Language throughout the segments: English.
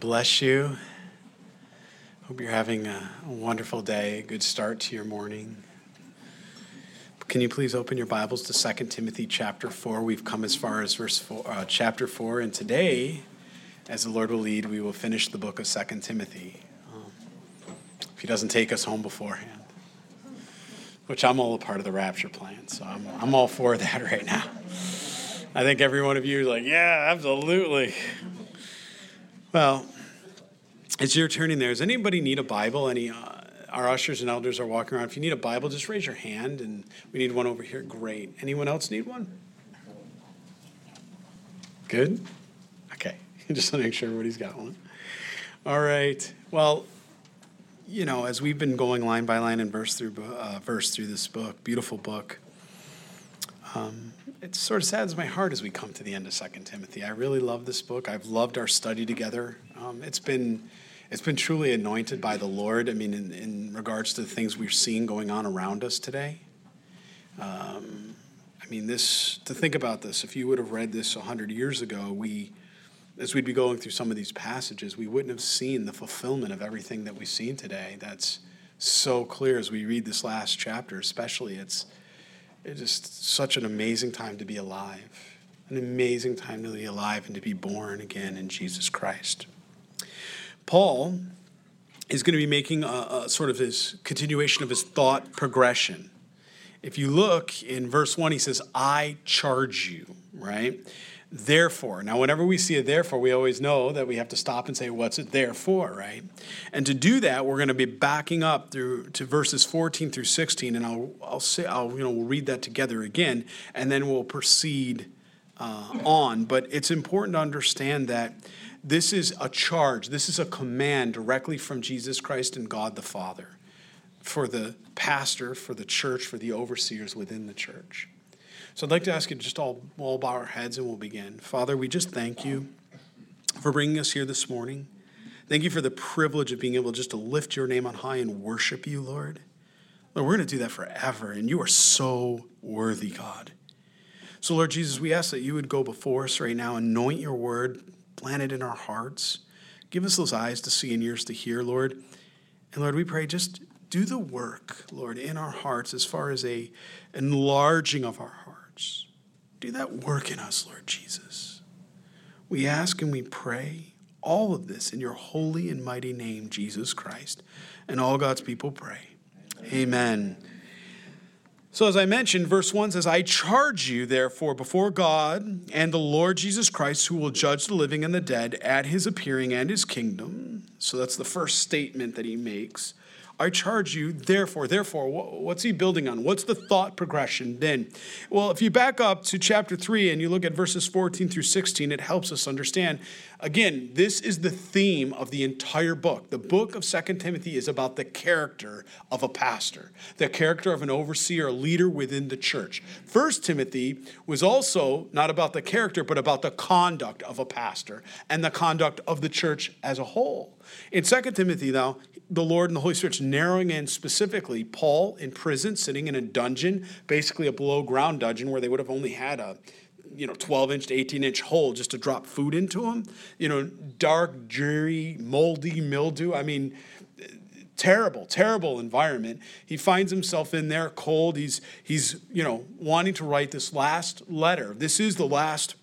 Bless you. Hope you're having a wonderful day, a good start to your morning. Can you please open your Bibles to 2 Timothy chapter 4? We've come as far as verse four, uh, chapter 4, and today, as the Lord will lead, we will finish the book of 2 Timothy. Um, if He doesn't take us home beforehand, which I'm all a part of the rapture plan, so I'm, I'm all for that right now. I think every one of you is like, yeah, absolutely. Well, it's your turn in there, does anybody need a Bible? Any uh, our ushers and elders are walking around. If you need a Bible, just raise your hand, and we need one over here. Great. Anyone else need one? Good. Okay. just want to make sure everybody's got one. All right. Well, you know, as we've been going line by line and verse through uh, verse through this book, beautiful book. Um, it sort of saddens my heart as we come to the end of Second Timothy. I really love this book. I've loved our study together. Um, it's been it's been truly anointed by the Lord. I mean, in, in regards to the things we're seeing going on around us today. Um, I mean, this to think about this. If you would have read this hundred years ago, we, as we'd be going through some of these passages, we wouldn't have seen the fulfillment of everything that we've seen today. That's so clear as we read this last chapter, especially. It's it's just such an amazing time to be alive, an amazing time to be alive and to be born again in Jesus Christ. Paul is going to be making a, a sort of his continuation of his thought progression. If you look in verse 1, he says, I charge you, right? Therefore. Now, whenever we see a therefore, we always know that we have to stop and say, what's it there for, right? And to do that, we're going to be backing up through to verses 14 through 16, and I'll, I'll say, I'll, you know, we'll read that together again, and then we'll proceed uh, on. But it's important to understand that this is a charge, this is a command directly from Jesus Christ and God the Father for the pastor, for the church, for the overseers within the church. So I'd like to ask you to just all, all bow our heads and we'll begin. Father, we just thank you for bringing us here this morning. Thank you for the privilege of being able just to lift your name on high and worship you, Lord. Lord, we're going to do that forever, and you are so worthy, God. So, Lord Jesus, we ask that you would go before us right now, anoint your word, plant it in our hearts. Give us those eyes to see and ears to hear, Lord. And Lord, we pray just do the work, Lord, in our hearts as far as a enlarging of our hearts. Do that work in us, Lord Jesus. We ask and we pray all of this in your holy and mighty name, Jesus Christ. And all God's people pray. Amen. Amen. So, as I mentioned, verse 1 says, I charge you, therefore, before God and the Lord Jesus Christ, who will judge the living and the dead at his appearing and his kingdom. So, that's the first statement that he makes. I charge you, therefore, therefore, what's he building on? What's the thought progression then? Well, if you back up to chapter 3 and you look at verses 14 through 16, it helps us understand. Again, this is the theme of the entire book. The book of Second Timothy is about the character of a pastor, the character of an overseer, a leader within the church. First Timothy was also not about the character, but about the conduct of a pastor and the conduct of the church as a whole. In Second Timothy, now, the Lord and the Holy Spirit's narrowing in specifically Paul in prison, sitting in a dungeon, basically a below ground dungeon where they would have only had a you know 12 inch to 18 inch hole just to drop food into them you know dark dreary moldy mildew. I mean terrible terrible environment. He finds himself in there cold. He's he's you know wanting to write this last letter. This is the last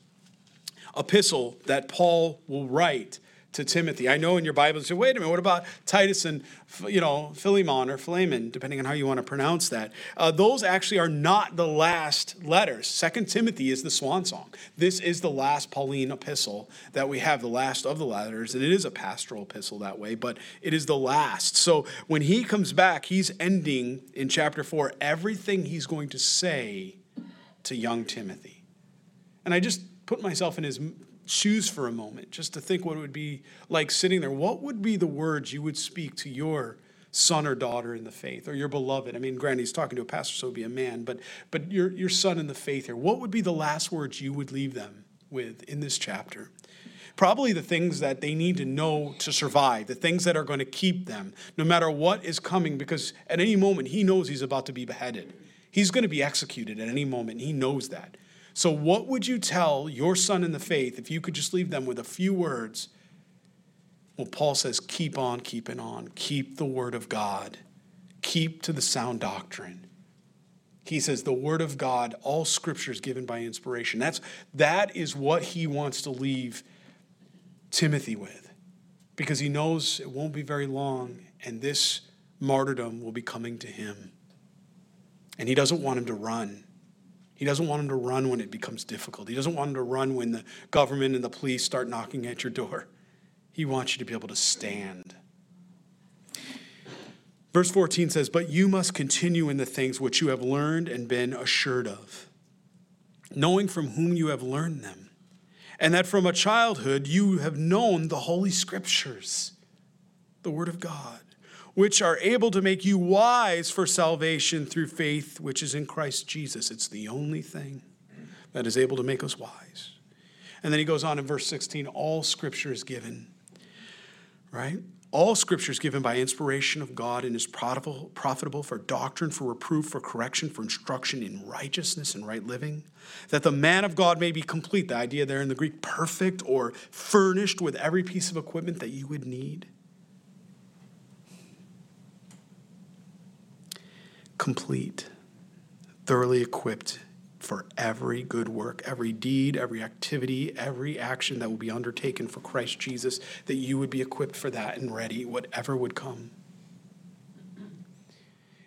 epistle that paul will write to Timothy. I know in your Bible, you say, wait a minute, what about Titus and, you know, Philemon or Philemon, depending on how you want to pronounce that. Uh, those actually are not the last letters. Second Timothy is the swan song. This is the last Pauline epistle that we have, the last of the letters, and it is a pastoral epistle that way, but it is the last. So when he comes back, he's ending in chapter four everything he's going to say to young Timothy. And I just put myself in his shoes for a moment, just to think what it would be like sitting there. What would be the words you would speak to your son or daughter in the faith, or your beloved? I mean, granted, he's talking to a pastor, so be a man, but but your your son in the faith here. What would be the last words you would leave them with in this chapter? Probably the things that they need to know to survive, the things that are going to keep them, no matter what is coming, because at any moment he knows he's about to be beheaded. He's going to be executed at any moment. He knows that. So, what would you tell your son in the faith if you could just leave them with a few words Well, Paul says, keep on keeping on. Keep the word of God. Keep to the sound doctrine. He says the word of God, all scripture is given by inspiration. That's that is what he wants to leave Timothy with. Because he knows it won't be very long and this martyrdom will be coming to him. And he doesn't want him to run. He doesn't want him to run when it becomes difficult. He doesn't want him to run when the government and the police start knocking at your door. He wants you to be able to stand. Verse 14 says, But you must continue in the things which you have learned and been assured of, knowing from whom you have learned them, and that from a childhood you have known the Holy Scriptures, the Word of God, which are able to make you wise for salvation through faith which is in Christ Jesus. It's the only thing that is able to make us wise. And then he goes on in verse 16 all Scripture is given right? All scripture is given by inspiration of God and is profitable, profitable for doctrine, for reproof, for correction, for instruction in righteousness and right living, that the man of God may be complete. The idea there in the Greek, perfect or furnished with every piece of equipment that you would need. Complete, thoroughly equipped for every good work, every deed, every activity, every action that will be undertaken for Christ Jesus, that you would be equipped for that and ready, whatever would come.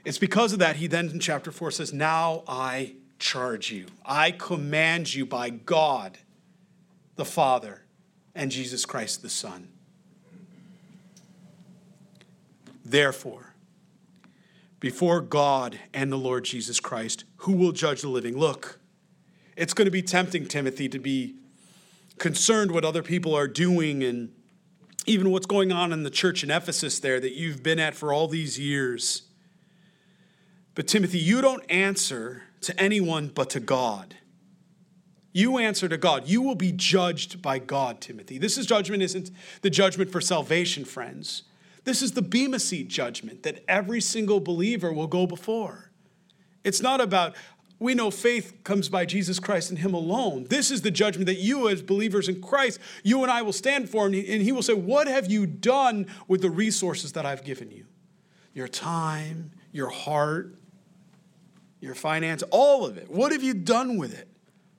It's because of that, he then in chapter 4 says, Now I charge you, I command you by God the Father and Jesus Christ the Son. Therefore, before God and the Lord Jesus Christ, who will judge the living. Look, it's going to be tempting, Timothy, to be concerned what other people are doing and even what's going on in the church in Ephesus there that you've been at for all these years. But Timothy, you don't answer to anyone but to God. You answer to God. You will be judged by God, Timothy. This is judgment isn't the judgment for salvation, friends. This is the Bema seat judgment that every single believer will go before. It's not about, we know faith comes by Jesus Christ and Him alone. This is the judgment that you, as believers in Christ, you and I will stand for, and He will say, What have you done with the resources that I've given you? Your time, your heart, your finance, all of it. What have you done with it?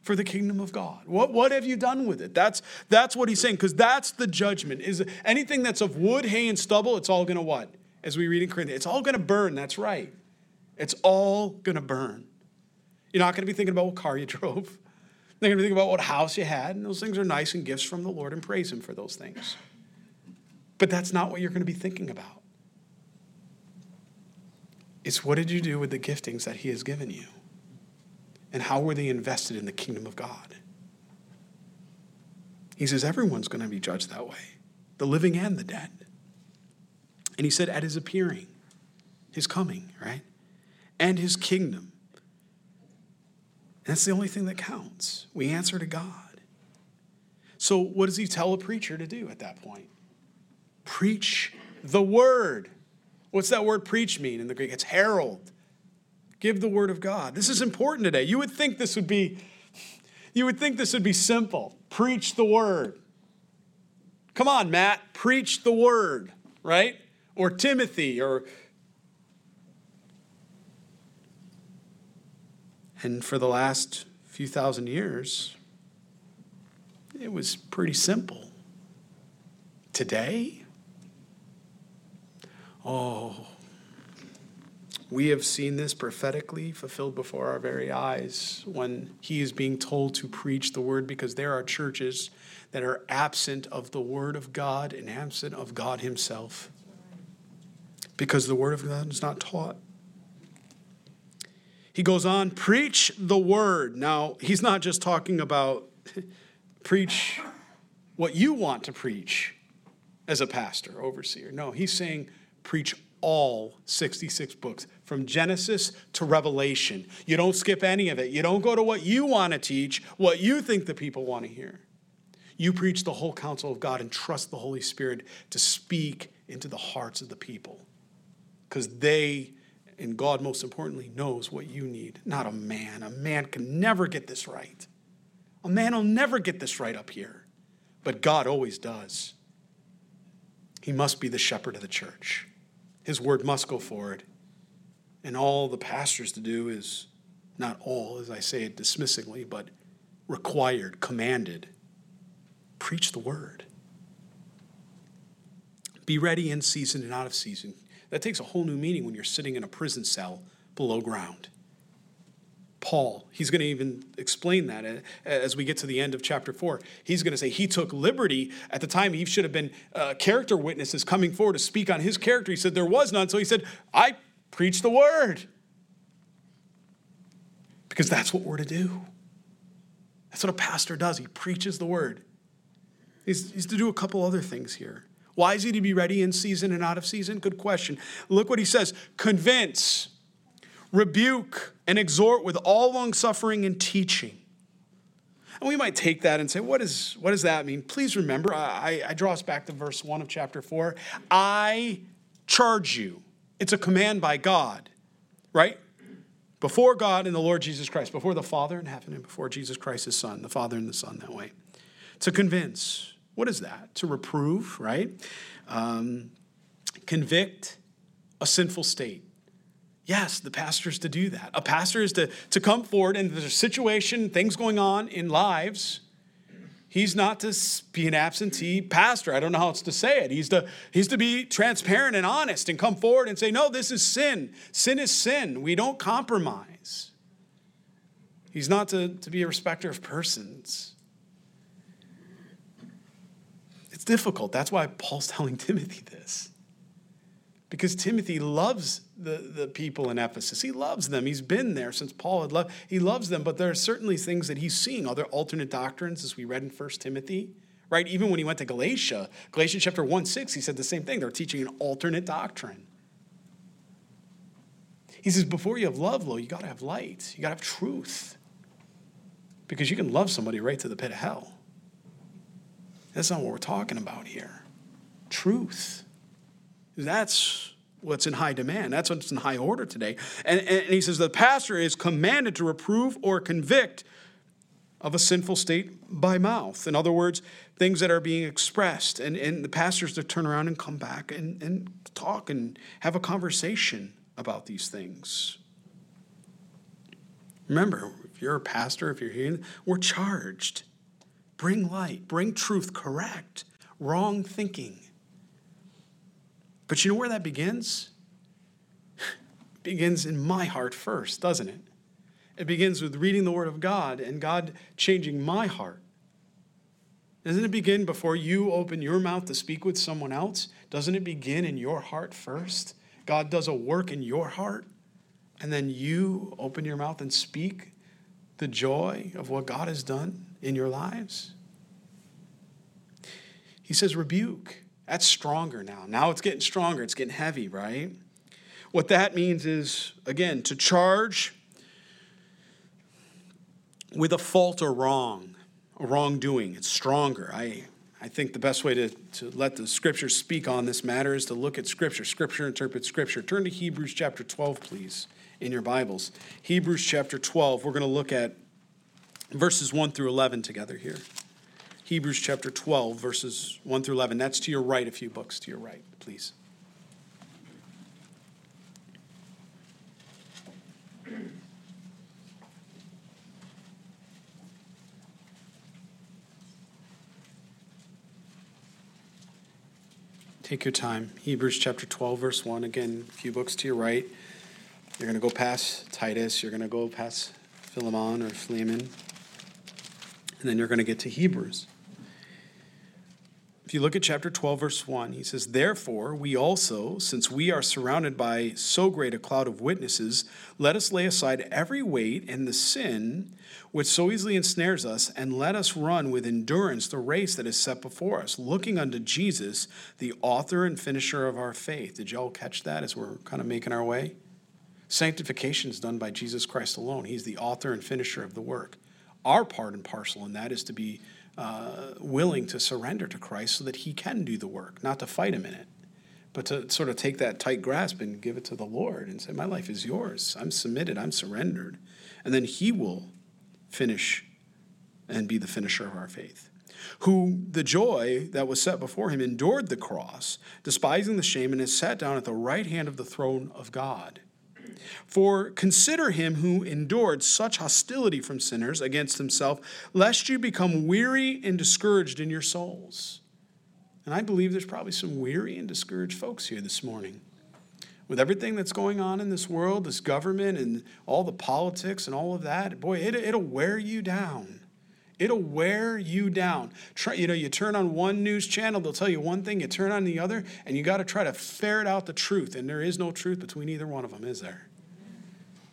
For the kingdom of God? What, what have you done with it? That's, that's what he's saying, because that's the judgment. Is anything that's of wood, hay, and stubble, it's all gonna what? As we read in Corinthians, it's all gonna burn, that's right. It's all gonna burn. You're not gonna be thinking about what car you drove. You're not gonna be thinking about what house you had, and those things are nice and gifts from the Lord, and praise him for those things. But that's not what you're gonna be thinking about. It's what did you do with the giftings that he has given you? And how were they invested in the kingdom of God? He says everyone's going to be judged that way, the living and the dead. And he said, at his appearing, his coming, right? And his kingdom. That's the only thing that counts. We answer to God. So, what does he tell a preacher to do at that point? Preach the word. What's that word preach mean in the Greek? It's herald give the word of God. This is important today. You would think this would be you would think this would be simple. Preach the word. Come on, Matt, preach the word, right? Or Timothy or And for the last few thousand years, it was pretty simple. Today, oh, we have seen this prophetically fulfilled before our very eyes when he is being told to preach the word because there are churches that are absent of the word of God and absent of God himself because the word of God is not taught. He goes on, preach the word. Now, he's not just talking about preach what you want to preach as a pastor, overseer. No, he's saying preach all 66 books from Genesis to Revelation. You don't skip any of it. You don't go to what you want to teach, what you think the people want to hear. You preach the whole counsel of God and trust the Holy Spirit to speak into the hearts of the people. Because they, and God most importantly, knows what you need, not a man. A man can never get this right. A man will never get this right up here, but God always does. He must be the shepherd of the church. His word must go forward. And all the pastors to do is not all, as I say it dismissingly, but required, commanded. Preach the word. Be ready in season and out of season. That takes a whole new meaning when you're sitting in a prison cell below ground. Paul, he's going to even explain that as we get to the end of chapter four. He's going to say he took liberty at the time he should have been uh, character witnesses coming forward to speak on his character. He said there was none, so he said, I preach the word. Because that's what we're to do. That's what a pastor does. He preaches the word. He's, he's to do a couple other things here. Why is he to be ready in season and out of season? Good question. Look what he says convince, rebuke, and exhort with all long suffering and teaching. And we might take that and say, what, is, what does that mean? Please remember, I, I draw us back to verse 1 of chapter 4. I charge you. It's a command by God, right? Before God and the Lord Jesus Christ, before the Father in heaven and before Jesus Christ, his Son, the Father and the Son that way. To convince. What is that? To reprove, right? Um, convict a sinful state. Yes, the pastor is to do that. A pastor is to, to come forward and there's a situation, things going on in lives. He's not to be an absentee pastor. I don't know how else to say it. He's to, he's to be transparent and honest and come forward and say, no, this is sin. Sin is sin. We don't compromise. He's not to, to be a respecter of persons. It's difficult. That's why Paul's telling Timothy this. Because Timothy loves the, the people in Ephesus. He loves them. He's been there since Paul had left. He loves them, but there are certainly things that he's seeing, other alternate doctrines, as we read in 1 Timothy, right? Even when he went to Galatia, Galatians chapter 1 6, he said the same thing. They're teaching an alternate doctrine. He says, before you have love, though, you got to have light. You got to have truth. Because you can love somebody right to the pit of hell. That's not what we're talking about here. Truth. That's what's in high demand. That's what's in high order today. And, and he says the pastor is commanded to reprove or convict of a sinful state by mouth. In other words, things that are being expressed. And, and the pastors to turn around and come back and, and talk and have a conversation about these things. Remember, if you're a pastor, if you're here, we're charged bring light, bring truth, correct wrong thinking. But you know where that begins? It begins in my heart first, doesn't it? It begins with reading the Word of God and God changing my heart. Doesn't it begin before you open your mouth to speak with someone else? Doesn't it begin in your heart first? God does a work in your heart, and then you open your mouth and speak the joy of what God has done in your lives? He says, rebuke. That's stronger now. Now it's getting stronger, it's getting heavy, right? What that means is, again, to charge with a fault or wrong, a wrongdoing. It's stronger. I, I think the best way to, to let the scripture speak on this matter is to look at scripture. Scripture interprets scripture. Turn to Hebrews chapter 12, please, in your Bibles. Hebrews chapter 12. We're going to look at verses 1 through 11 together here. Hebrews chapter 12, verses 1 through 11. That's to your right, a few books to your right, please. Take your time. Hebrews chapter 12, verse 1. Again, a few books to your right. You're going to go past Titus. You're going to go past Philemon or Philemon. And then you're going to get to Hebrews. If you look at chapter 12, verse 1, he says, Therefore, we also, since we are surrounded by so great a cloud of witnesses, let us lay aside every weight and the sin which so easily ensnares us, and let us run with endurance the race that is set before us, looking unto Jesus, the author and finisher of our faith. Did y'all catch that as we're kind of making our way? Sanctification is done by Jesus Christ alone. He's the author and finisher of the work. Our part and parcel in that is to be uh, willing to surrender to Christ so that He can do the work, not to fight Him in it, but to sort of take that tight grasp and give it to the Lord and say, My life is yours. I'm submitted, I'm surrendered. And then He will finish and be the finisher of our faith. who the joy that was set before him endured the cross, despising the shame, and has sat down at the right hand of the throne of God. For consider him who endured such hostility from sinners against himself, lest you become weary and discouraged in your souls. And I believe there's probably some weary and discouraged folks here this morning. With everything that's going on in this world, this government, and all the politics and all of that, boy, it, it'll wear you down. It'll wear you down. Try, you know, you turn on one news channel, they'll tell you one thing, you turn on the other, and you got to try to ferret out the truth. And there is no truth between either one of them, is there?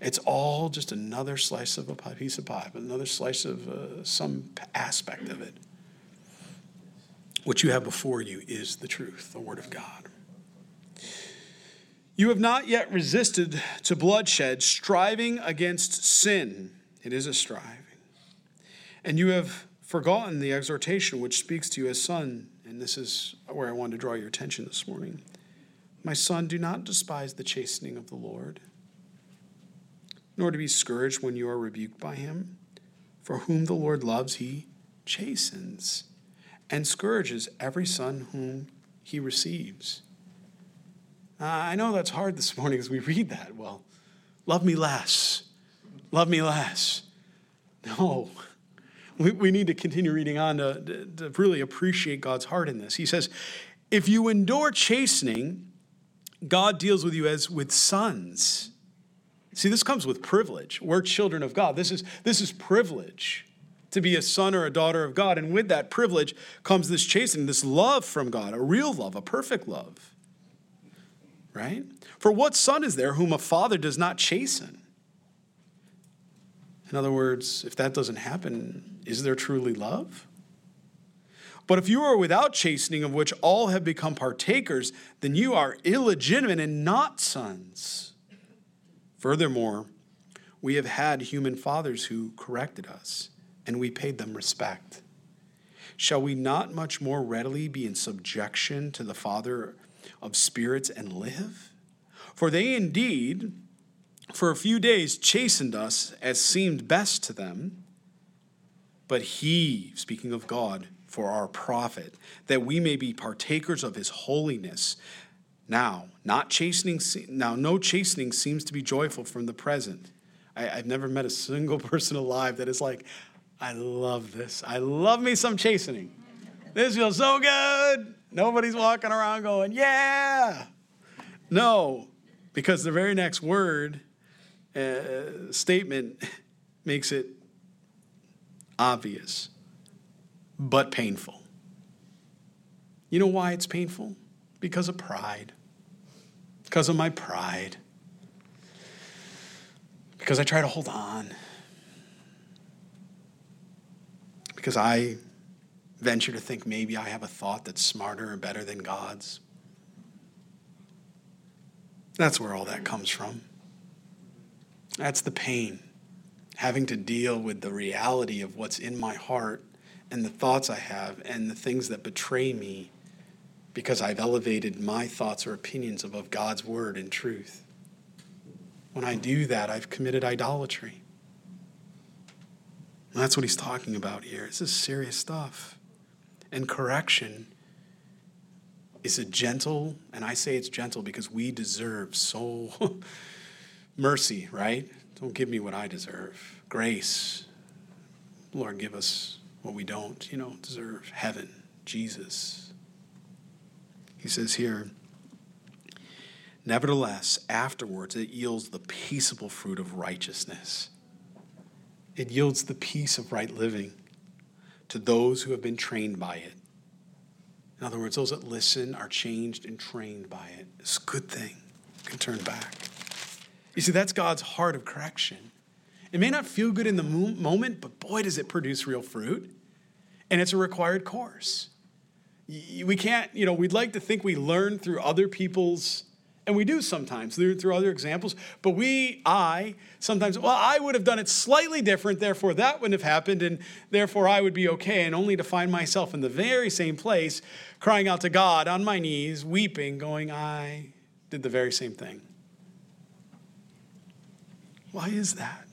It's all just another slice of a pie, piece of pie, but another slice of uh, some aspect of it. What you have before you is the truth, the Word of God. You have not yet resisted to bloodshed, striving against sin. It is a striving. And you have forgotten the exhortation which speaks to you as son. And this is where I want to draw your attention this morning. My son, do not despise the chastening of the Lord nor to be scourged when you are rebuked by him. For whom the Lord loves, he chastens and scourges every son whom he receives. Uh, I know that's hard this morning as we read that. Well, love me less. Love me less. No. We, we need to continue reading on to, to, to really appreciate God's heart in this. He says, If you endure chastening, God deals with you as with sons. See, this comes with privilege. We're children of God. This is, this is privilege to be a son or a daughter of God. And with that privilege comes this chastening, this love from God, a real love, a perfect love. Right? For what son is there whom a father does not chasten? In other words, if that doesn't happen, is there truly love? But if you are without chastening, of which all have become partakers, then you are illegitimate and not sons. Furthermore, we have had human fathers who corrected us, and we paid them respect. Shall we not much more readily be in subjection to the Father of spirits and live? For they indeed, for a few days, chastened us as seemed best to them, but He, speaking of God, for our profit, that we may be partakers of His holiness. Now, not chastening, now no chastening seems to be joyful from the present. I, have never met a single person alive that is like, I love this. I love me some chastening. This feels so good. Nobody's walking around going, yeah. No, because the very next word, uh, statement makes it obvious, but painful. You know why it's painful? Because of pride because of my pride, because I try to hold on, because I venture to think maybe I have a thought that's smarter or better than God's. That's where all that comes from. That's the pain, having to deal with the reality of what's in my heart and the thoughts I have and the things that betray me because I've elevated my thoughts or opinions above God's word and truth. When I do that, I've committed idolatry. And that's what he's talking about here. This is serious stuff. And correction is a gentle, and I say it's gentle because we deserve so mercy, right? Don't give me what I deserve. Grace. Lord, give us what we don't, you know, deserve. Heaven, Jesus, he says here, Nevertheless, afterwards, it yields the peaceable fruit of righteousness. It yields the peace of right living to those who have been trained by it. In other words, those that listen are changed and trained by it. It's a good thing. You can turn back. You see, that's God's heart of correction. It may not feel good in the moment, but boy, does it produce real fruit. And it's a required course we can't, you know, we'd like to think we learn through other people's, and we do sometimes through, other examples, but we, I, sometimes, well, I would have done it slightly different, therefore that wouldn't have happened, and therefore I would be okay, and only to find myself in the very same place, crying out to God on my knees, weeping, going, I did the very same thing. Why is that?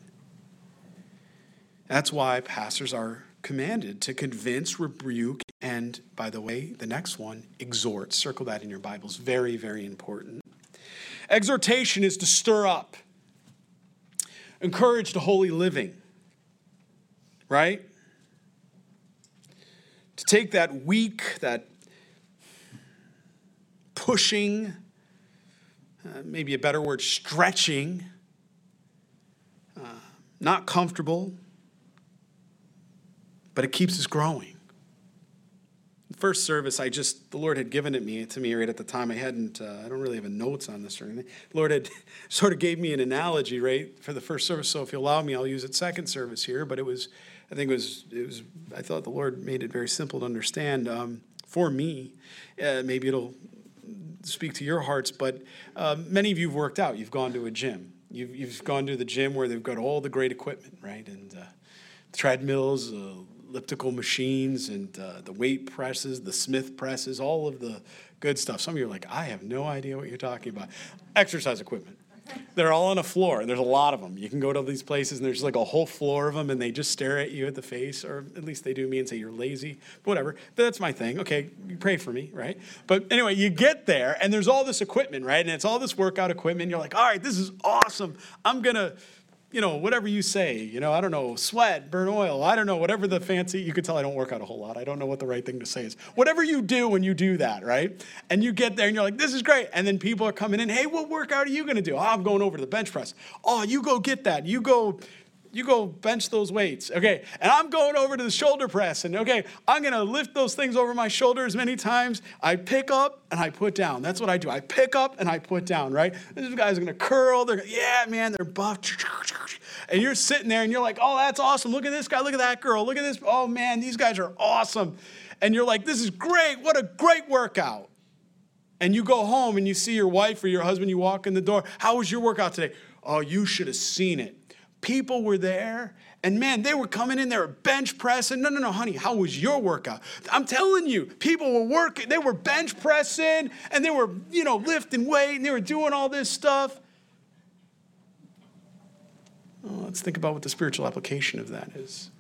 That's why pastors are commanded to convince, rebuke, and by the way, the next one, exhort. Circle that in your Bibles. Very, very important. Exhortation is to stir up, encourage to holy living, right? To take that weak, that pushing, uh, maybe a better word, stretching, not comfortable, but it keeps us growing. First service, I just the Lord had given it me to me right at the time. I hadn't, uh, I don't really have notes on this or anything. The Lord had sort of gave me an analogy right for the first service. So if you allow me, I'll use it second service here. But it was, I think it was, it was. I thought the Lord made it very simple to understand um, for me. Uh, maybe it'll speak to your hearts, but uh, many of you have worked out. You've gone to a gym. You've, you've gone to the gym where they've got all the great equipment, right? And uh, treadmills, uh, elliptical machines and uh, the weight presses, the Smith presses, all of the good stuff. Some of you are like, I have no idea what you're talking about. Exercise equipment. They're all on a floor, and there's a lot of them. You can go to these places, and there's like a whole floor of them, and they just stare at you at the face, or at least they do me and say you're lazy, but whatever. But that's my thing. Okay, pray for me, right? But anyway, you get there, and there's all this equipment, right? And it's all this workout equipment. You're like, all right, this is awesome. I'm gonna you know, whatever you say, you know, I don't know, sweat, burn oil, I don't know, whatever the fancy, you can tell I don't work out a whole lot. I don't know what the right thing to say is. Whatever you do when you do that, right? And you get there and you're like, this is great. And then people are coming in, hey, what workout are you going to do? Oh, I'm going over to the bench press. Oh, you go get that. You go you go bench those weights. Okay. And I'm going over to the shoulder press. And okay, I'm going to lift those things over my shoulder as many times. I pick up and I put down. That's what I do. I pick up and I put down, right? These guys are going to curl. They're, yeah, man, they're buff. And you're sitting there and you're like, oh, that's awesome. Look at this guy. Look at that girl. Look at this. Oh, man, these guys are awesome. And you're like, this is great. What a great workout. And you go home and you see your wife or your husband, you walk in the door. How was your workout today? Oh, you should have seen it people were there. And man, they were coming in, they were bench pressing. No, no, no, honey, how was your workout? I'm telling you, people were working, they were bench pressing and they were, you know, lifting weight and they were doing all this stuff. Well, let's think about what the spiritual application of that is.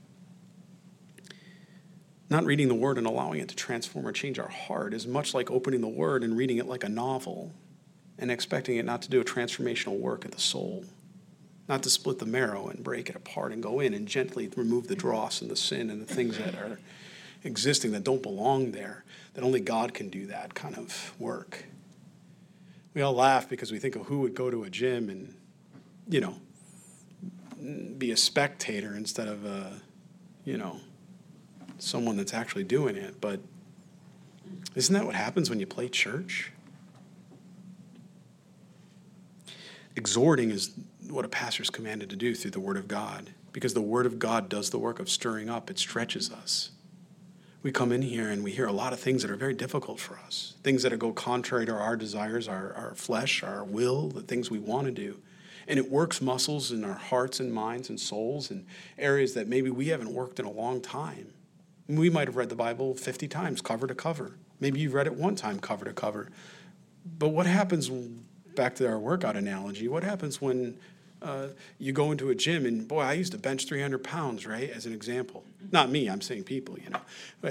Not reading the word and allowing it to transform or change our heart is much like opening the word and reading it like a novel and expecting it not to do a transformational work at the soul not to split the marrow and break it apart and go in and gently remove the dross and the sin and the things that are existing that don't belong there, that only God can do that kind of work. We all laugh because we think of who would go to a gym and, you know, be a spectator instead of a, you know, someone that's actually doing it. But isn't that what happens when you play church? Exhorting is what a pastor is commanded to do through the Word of God, because the Word of God does the work of stirring up, it stretches us. We come in here and we hear a lot of things that are very difficult for us, things that go contrary to our desires, our, our flesh, our will, the things we want to do. And it works muscles in our hearts and minds and souls and areas that maybe we haven't worked in a long time. We might have read the Bible 50 times, cover to cover. Maybe you've read it one time, cover to cover. But what happens, back to our workout analogy, what happens when uh, you go into a gym and boy, I used to bench 300 pounds, right? As an example. Not me, I'm saying people, you know.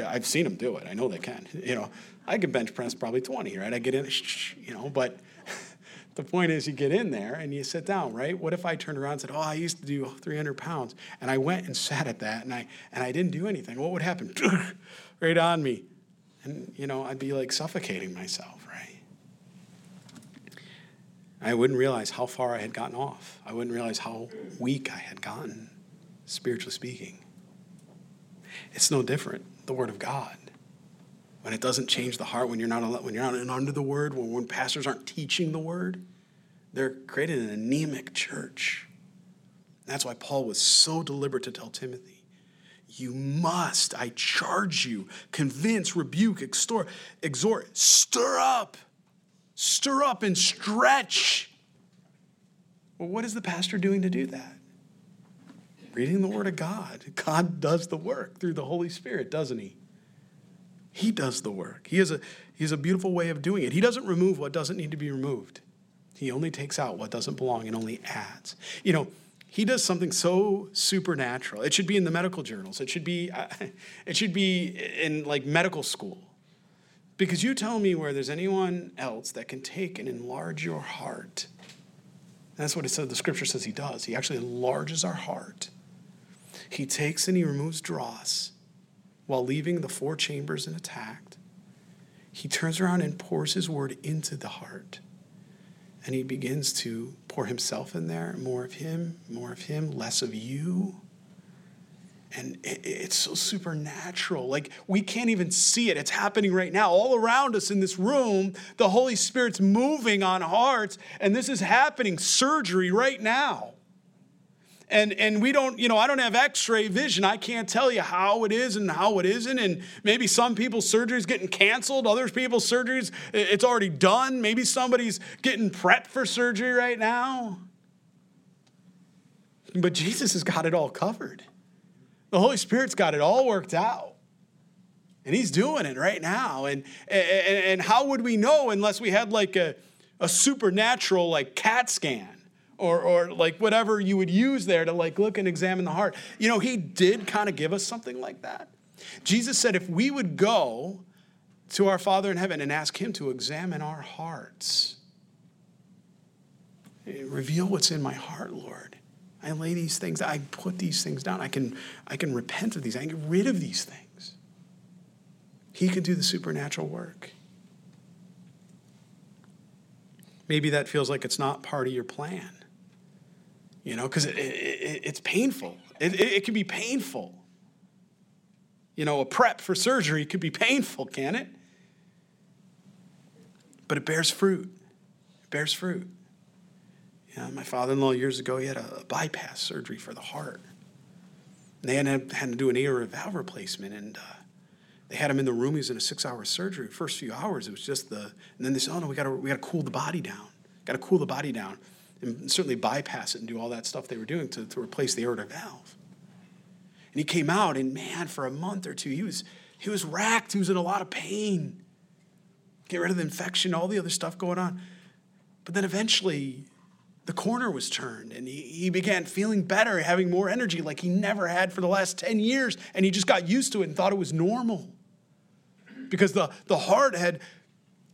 I've seen them do it. I know they can. You know, I can bench press probably 20, right? I get in, you know, but the point is you get in there and you sit down, right? What if I turned around and said, oh, I used to do 300 pounds and I went and sat at that and I, and I didn't do anything. What would happen? right on me. And, you know, I'd be like suffocating myself, right? I wouldn't realize how far I had gotten off. I wouldn't realize how weak I had gotten, spiritually speaking. It's no different, the Word of God. When it doesn't change the heart, when you're not, when you're not under the Word, when, when pastors aren't teaching the Word, they're creating an anemic church. That's why Paul was so deliberate to tell Timothy, you must, I charge you, convince, rebuke, extort, exhort, stir up stir up and stretch. Well, what is the pastor doing to do that? Reading the Word of God. God does the work through the Holy Spirit, doesn't He? He does the work. He has a, he has a beautiful way of doing it. He doesn't remove what doesn't need to be removed, He only takes out what doesn't belong and only adds. You know, he does something so supernatural. It should be in the medical journals. It should be, it should be in like medical school. Because you tell me where there's anyone else that can take and enlarge your heart. that's what it said. The scripture says he does. He actually enlarges our heart. He takes and he removes dross while leaving the four chambers intact. He turns around and pours his word into the heart and he begins to pour himself in there more of him, more of him, less of you. And it's so supernatural. Like we can't even see it. It's happening right now. All around us in this room, the Holy Spirit's moving on hearts, and this is happening. Surgery right now. And and we don't you know i don't have x-ray vision. I can't tell you how it is and how it isn't. And maybe some people's surgery's getting canceled other people's surgeries it's already done. Maybe somebody's getting prepped for surgery right now. But jesus has got it all covered the holy spirit's got it all worked out and he's doing it right now and and, and how would we know unless we had like a, a supernatural like cat scan or, or like whatever you would use there to like look and examine the heart. You know, he did kind of give us something like that. Jesus said if we would go to our Father in heaven and ask him to examine our hearts, reveal what's in my heart, Lord. I lay these things, I put these things down. I can, I can repent of these, I can get rid of these things. He can do the supernatural work. Maybe that feels like it's not part of your plan you know, because it, it, it's painful. It, it, can be painful. You know, a prep for surgery could be painful, can it? But it bears fruit. It bears fruit. My father-in-law years ago, he had a bypass surgery for the heart. And they had, had to do an aortic valve replacement, and uh, they had him in the room. He was in a six-hour surgery. First few hours, it was just the, and then they said, "Oh no, we got to we got to cool the body down. Got to cool the body down." and certainly bypass it and do all that stuff they were doing to, to replace the aortic valve. And he came out, and man, for a month or two, he was, he was racked. He was in a lot of pain. Get rid of the infection, all the other stuff going on. But then eventually, the corner was turned, and he, he began feeling better, having more energy like he never had for the last 10 years. And he just got used to it and thought it was normal. Because the, the heart had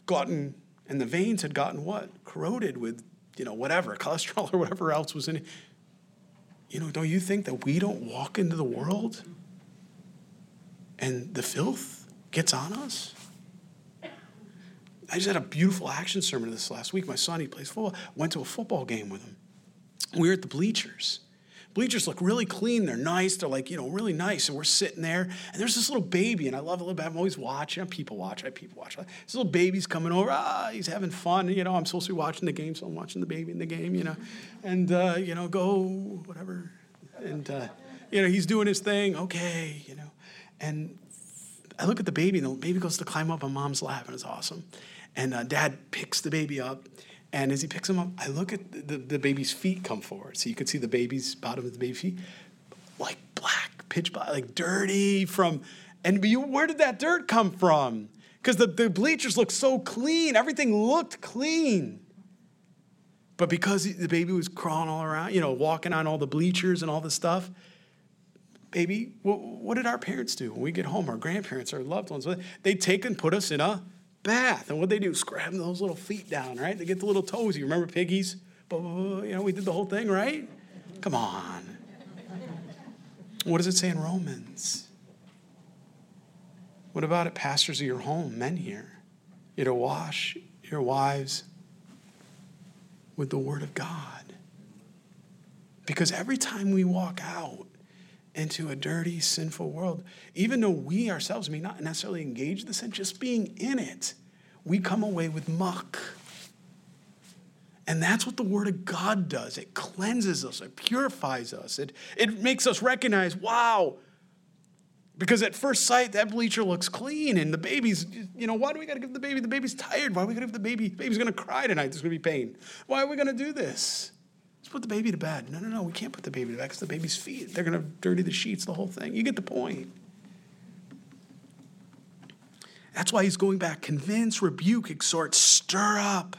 gotten, and the veins had gotten what? Corroded with you know, whatever, cholesterol or whatever else was in it. You know, don't you think that we don't walk into the world and the filth gets on us? I just had a beautiful action sermon this last week. My son, he plays football, went to a football game with him. We were at the bleachers bleachers look really clean. They're nice. They're like, you know, really nice. And we're sitting there, and there's this little baby, and I love a little bit. I'm always watching. I'm people watch. I people watch. This little baby's coming over. Ah, he's having fun. You know, I'm supposed to be watching the game, so I'm watching the baby in the game, you know. And, uh, you know, go, whatever. And, uh, you know, he's doing his thing. Okay, you know. And I look at the baby, and the baby goes to climb up on mom's lap, and it's awesome. And uh, dad picks the baby up and as he picks him up, I look at the, the baby's feet come forward. So you could see the baby's bottom of the baby's feet, like black, pitch black, like dirty from. And you, where did that dirt come from? Because the, the bleachers looked so clean. Everything looked clean. But because the baby was crawling all around, you know, walking on all the bleachers and all the stuff, baby, what, what did our parents do when we get home? Our grandparents, our loved ones, they take and put us in a bath. And what they do is grab those little feet down, right? They get the little toes. You remember piggies? You know, we did the whole thing, right? Come on. What does it say in Romans? What about it, pastors of your home, men here? You're to wash your wives with the Word of God. Because every time we walk out into a dirty, sinful world, even though we ourselves may not necessarily engage the sin, just being in it, we come away with muck. And that's what the Word of God does. It cleanses us, it purifies us, it, it makes us recognize, wow, because at first sight, that bleacher looks clean, and the baby's, you know, why do we got to give the baby? The baby's tired. Why are we to give the baby? The baby's to cry tonight. There's to be pain. Why are we to do this? Put the baby to bed. No, no, no. We can't put the baby to bed because the baby's feet. They're going to dirty the sheets, the whole thing. You get the point. That's why he's going back. Convince, rebuke, exhort, stir up.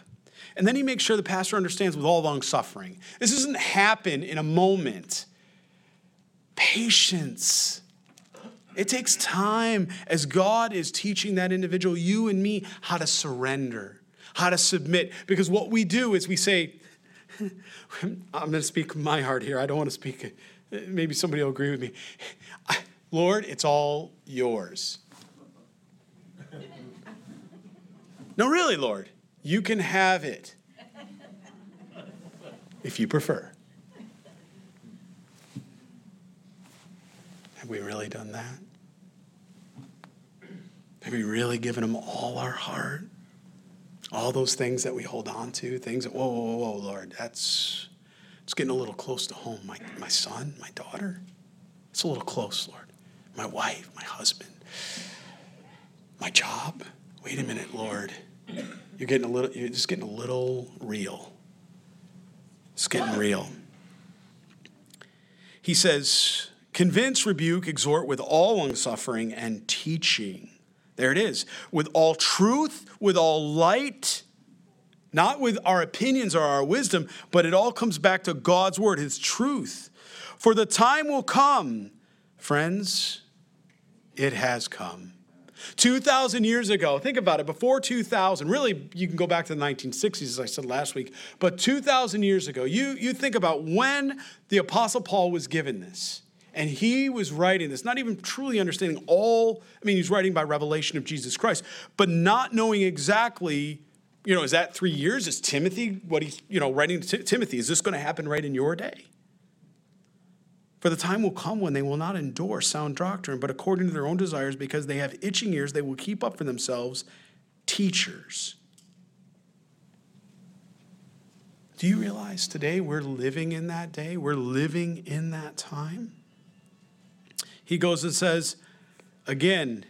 And then he makes sure the pastor understands with all long suffering. This doesn't happen in a moment. Patience. It takes time as God is teaching that individual, you and me, how to surrender, how to submit. Because what we do is we say, I'm going to speak my heart here. I don't want to speak, maybe somebody will agree with me. Lord, it's all yours. No, really, Lord, you can have it if you prefer. Have we really done that? Have we really given him all our heart? All those things that we hold on to, things that, whoa, whoa, whoa, Lord, that's it's getting a little close to home. My, my son, my daughter, it's a little close, Lord. My wife, my husband, my job. Wait a minute, Lord. You're getting a little, you're just getting a little real. It's getting real. He says, convince, rebuke, exhort with all long suffering and teaching. There it is. With all truth, with all light, not with our opinions or our wisdom, but it all comes back to God's word, His truth. For the time will come, friends, it has come. 2,000 years ago, think about it, before 2000, really, you can go back to the 1960s, as I said last week, but 2,000 years ago, you, you think about when the Apostle Paul was given this. And he was writing this, not even truly understanding all, I mean, he's writing by revelation of Jesus Christ, but not knowing exactly, you know, is that three years? Is Timothy, what he's, you know, writing to Timothy, is this going to happen right in your day? For the time will come when they will not endure sound doctrine, but according to their own desires, because they have itching ears, they will keep up for themselves teachers. Do you realize today we're living in that day? We're living in that time? He goes and says, again,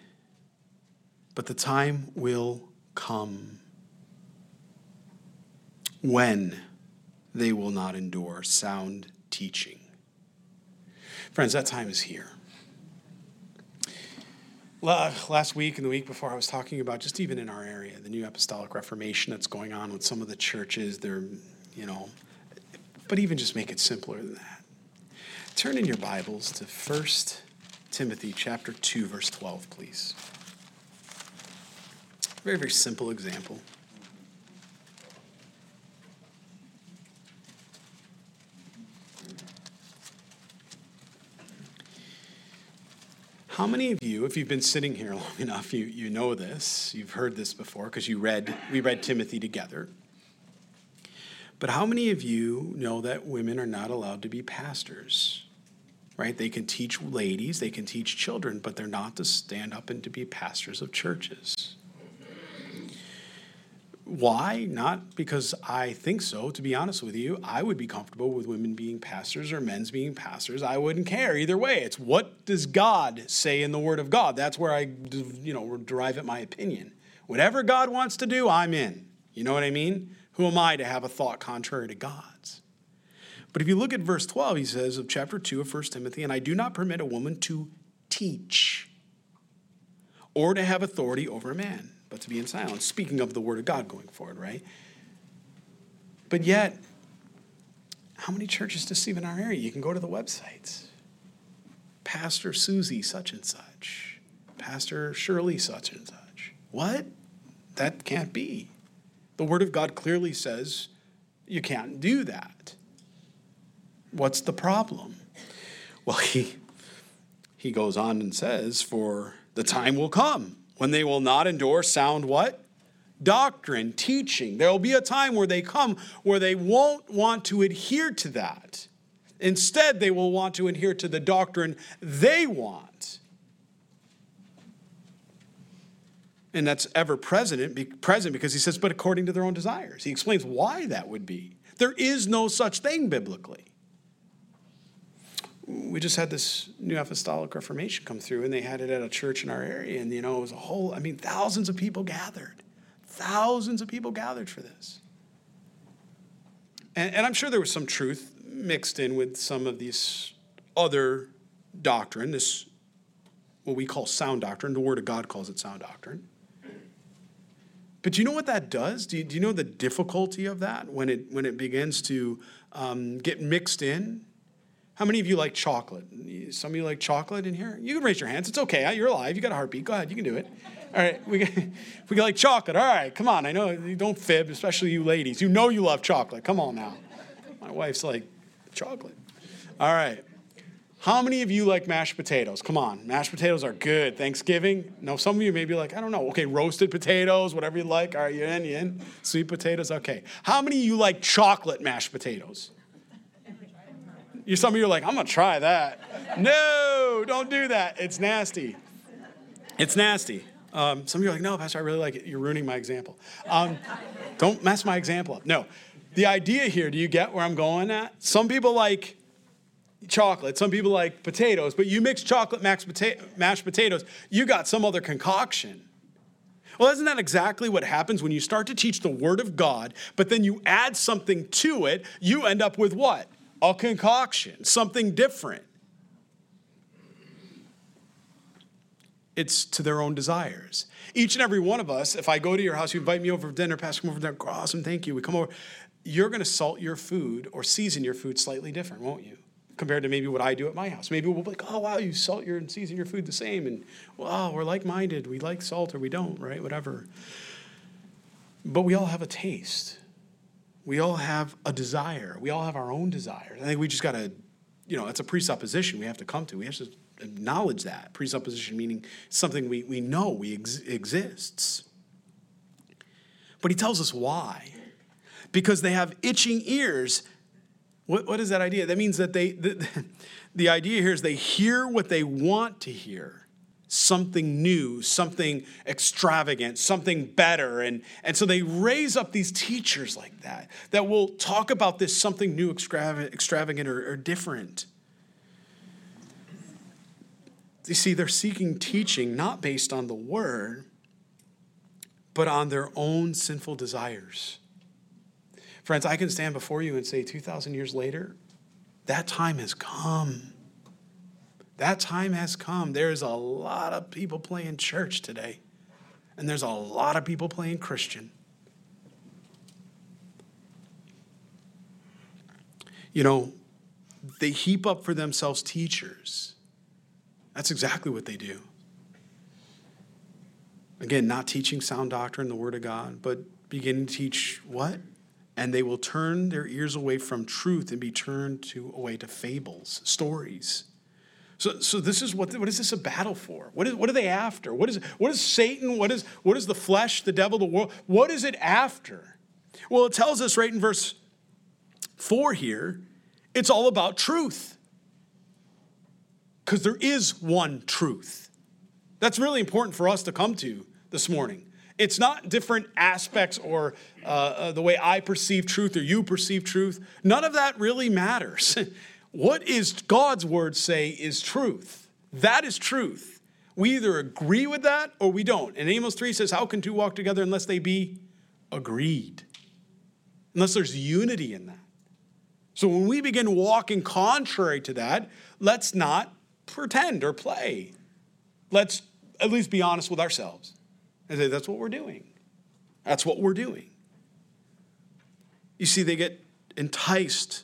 but the time will come when they will not endure sound teaching. Friends, that time is here. Last week and the week before, I was talking about just even in our area, the new apostolic reformation that's going on with some of the churches. They're, you know, but even just make it simpler than that. Turn in your Bibles to 1 Timothy chapter 2, verse 12, please. Very, very simple example. How many of you, if you've been sitting here long enough, you, you know this, you've heard this before because you read, we read Timothy together. But how many of you know that women are not allowed to be pastors? Right? They can teach ladies, they can teach children, but they're not to stand up and to be pastors of churches. Why? Not because I think so, to be honest with you. I would be comfortable with women being pastors or men's being pastors. I wouldn't care either way. It's what does God say in the Word of God? That's where I, you know, derive at my opinion. Whatever God wants to do, I'm in. You know what I mean? Who am I to have a thought contrary to God's? But if you look at verse 12, he says of chapter 2 of 1 Timothy, and I do not permit a woman to teach or to have authority over a man but to be in silence. Speaking of the word of God going forward, right? But yet, how many churches just even in our area? You can go to the websites. Pastor Susie, such and such. Pastor Shirley, such and such. What? That can't be. The Word of God clearly says you can't do that. What's the problem? Well, he, he goes on and says, For the time will come when they will not endure sound what? Doctrine, teaching. There will be a time where they come where they won't want to adhere to that. Instead, they will want to adhere to the doctrine they want. And that's ever present, present because he says, but according to their own desires. He explains why that would be. There is no such thing biblically we just had this new apostolic reformation come through and they had it at a church in our area and you know it was a whole i mean thousands of people gathered thousands of people gathered for this and, and i'm sure there was some truth mixed in with some of these other doctrine this what we call sound doctrine the word of god calls it sound doctrine But do you know what that does? Do you, do you know the difficulty of that when it when it begins to um, get mixed in? How many of you like chocolate? Some of you like chocolate in here? You can raise your hands. It's okay. You're alive. You got a heartbeat. Go ahead. You can do it. All right. We, we like chocolate. All right. Come on. I know you don't fib, especially you ladies. You know you love chocolate. Come on now. My wife's like, chocolate. All right. How many of you like mashed potatoes? Come on, mashed potatoes are good. Thanksgiving? No, some of you may be like, I don't know. Okay, roasted potatoes, whatever you like. All right, you in? You in? Sweet potatoes? Okay. How many of you like chocolate mashed potatoes? You, some of you are like, I'm gonna try that. No, don't do that. It's nasty. It's nasty. Um, some of you are like, no, Pastor, I really like it. You're ruining my example. Um, don't mess my example up. No. The idea here, do you get where I'm going at? Some people like chocolate. Some people like potatoes, but you mix chocolate mashed, mashed potatoes, you got some other concoction. Well, isn't that exactly what happens when you start to teach the Word of God, but then you add something to it? You end up with what? A concoction, something different. It's to their own desires. Each and every one of us, if I go to your house, you invite me over for dinner, Pastor, come over for dinner, awesome, thank you. We come over, you're going to salt your food or season your food slightly different, won't you? compared to maybe what I do at my house. Maybe we'll be like, oh, wow, you salt your and season your food the same. And, wow, we're like minded. We like salt or we don't, right? Whatever. But we all have a taste. We all have a desire. We all have our own desires. I think we just got to, you know, it's a presupposition we have to come to. We have to acknowledge that. Presupposition meaning something we, we know we ex- exists. But he tells us why. Because they have itching ears what, what is that idea? That means that they, the, the idea here is they hear what they want to hear something new, something extravagant, something better. And, and so they raise up these teachers like that, that will talk about this something new, extravagant, or, or different. You see, they're seeking teaching not based on the word, but on their own sinful desires. Friends, I can stand before you and say 2,000 years later, that time has come. That time has come. There's a lot of people playing church today, and there's a lot of people playing Christian. You know, they heap up for themselves teachers. That's exactly what they do. Again, not teaching sound doctrine, the Word of God, but beginning to teach what? and they will turn their ears away from truth and be turned to away to fables, stories. So, so this is what, what is this a battle for? What, is, what are they after? What is, what is Satan? What is, what is the flesh, the devil, the world? What is it after? Well, it tells us right in verse 4 here, it's all about truth. Because there is one truth. That's really important for us to come to this morning. It's not different aspects or uh, uh, the way I perceive truth or you perceive truth. None of that really matters. what is God's word say is truth? That is truth. We either agree with that or we don't. And Amos 3 says, How can two walk together unless they be agreed? Unless there's unity in that. So when we begin walking contrary to that, let's not pretend or play. Let's at least be honest with ourselves and say, that's what we're doing. That's what we're doing. You see, they get enticed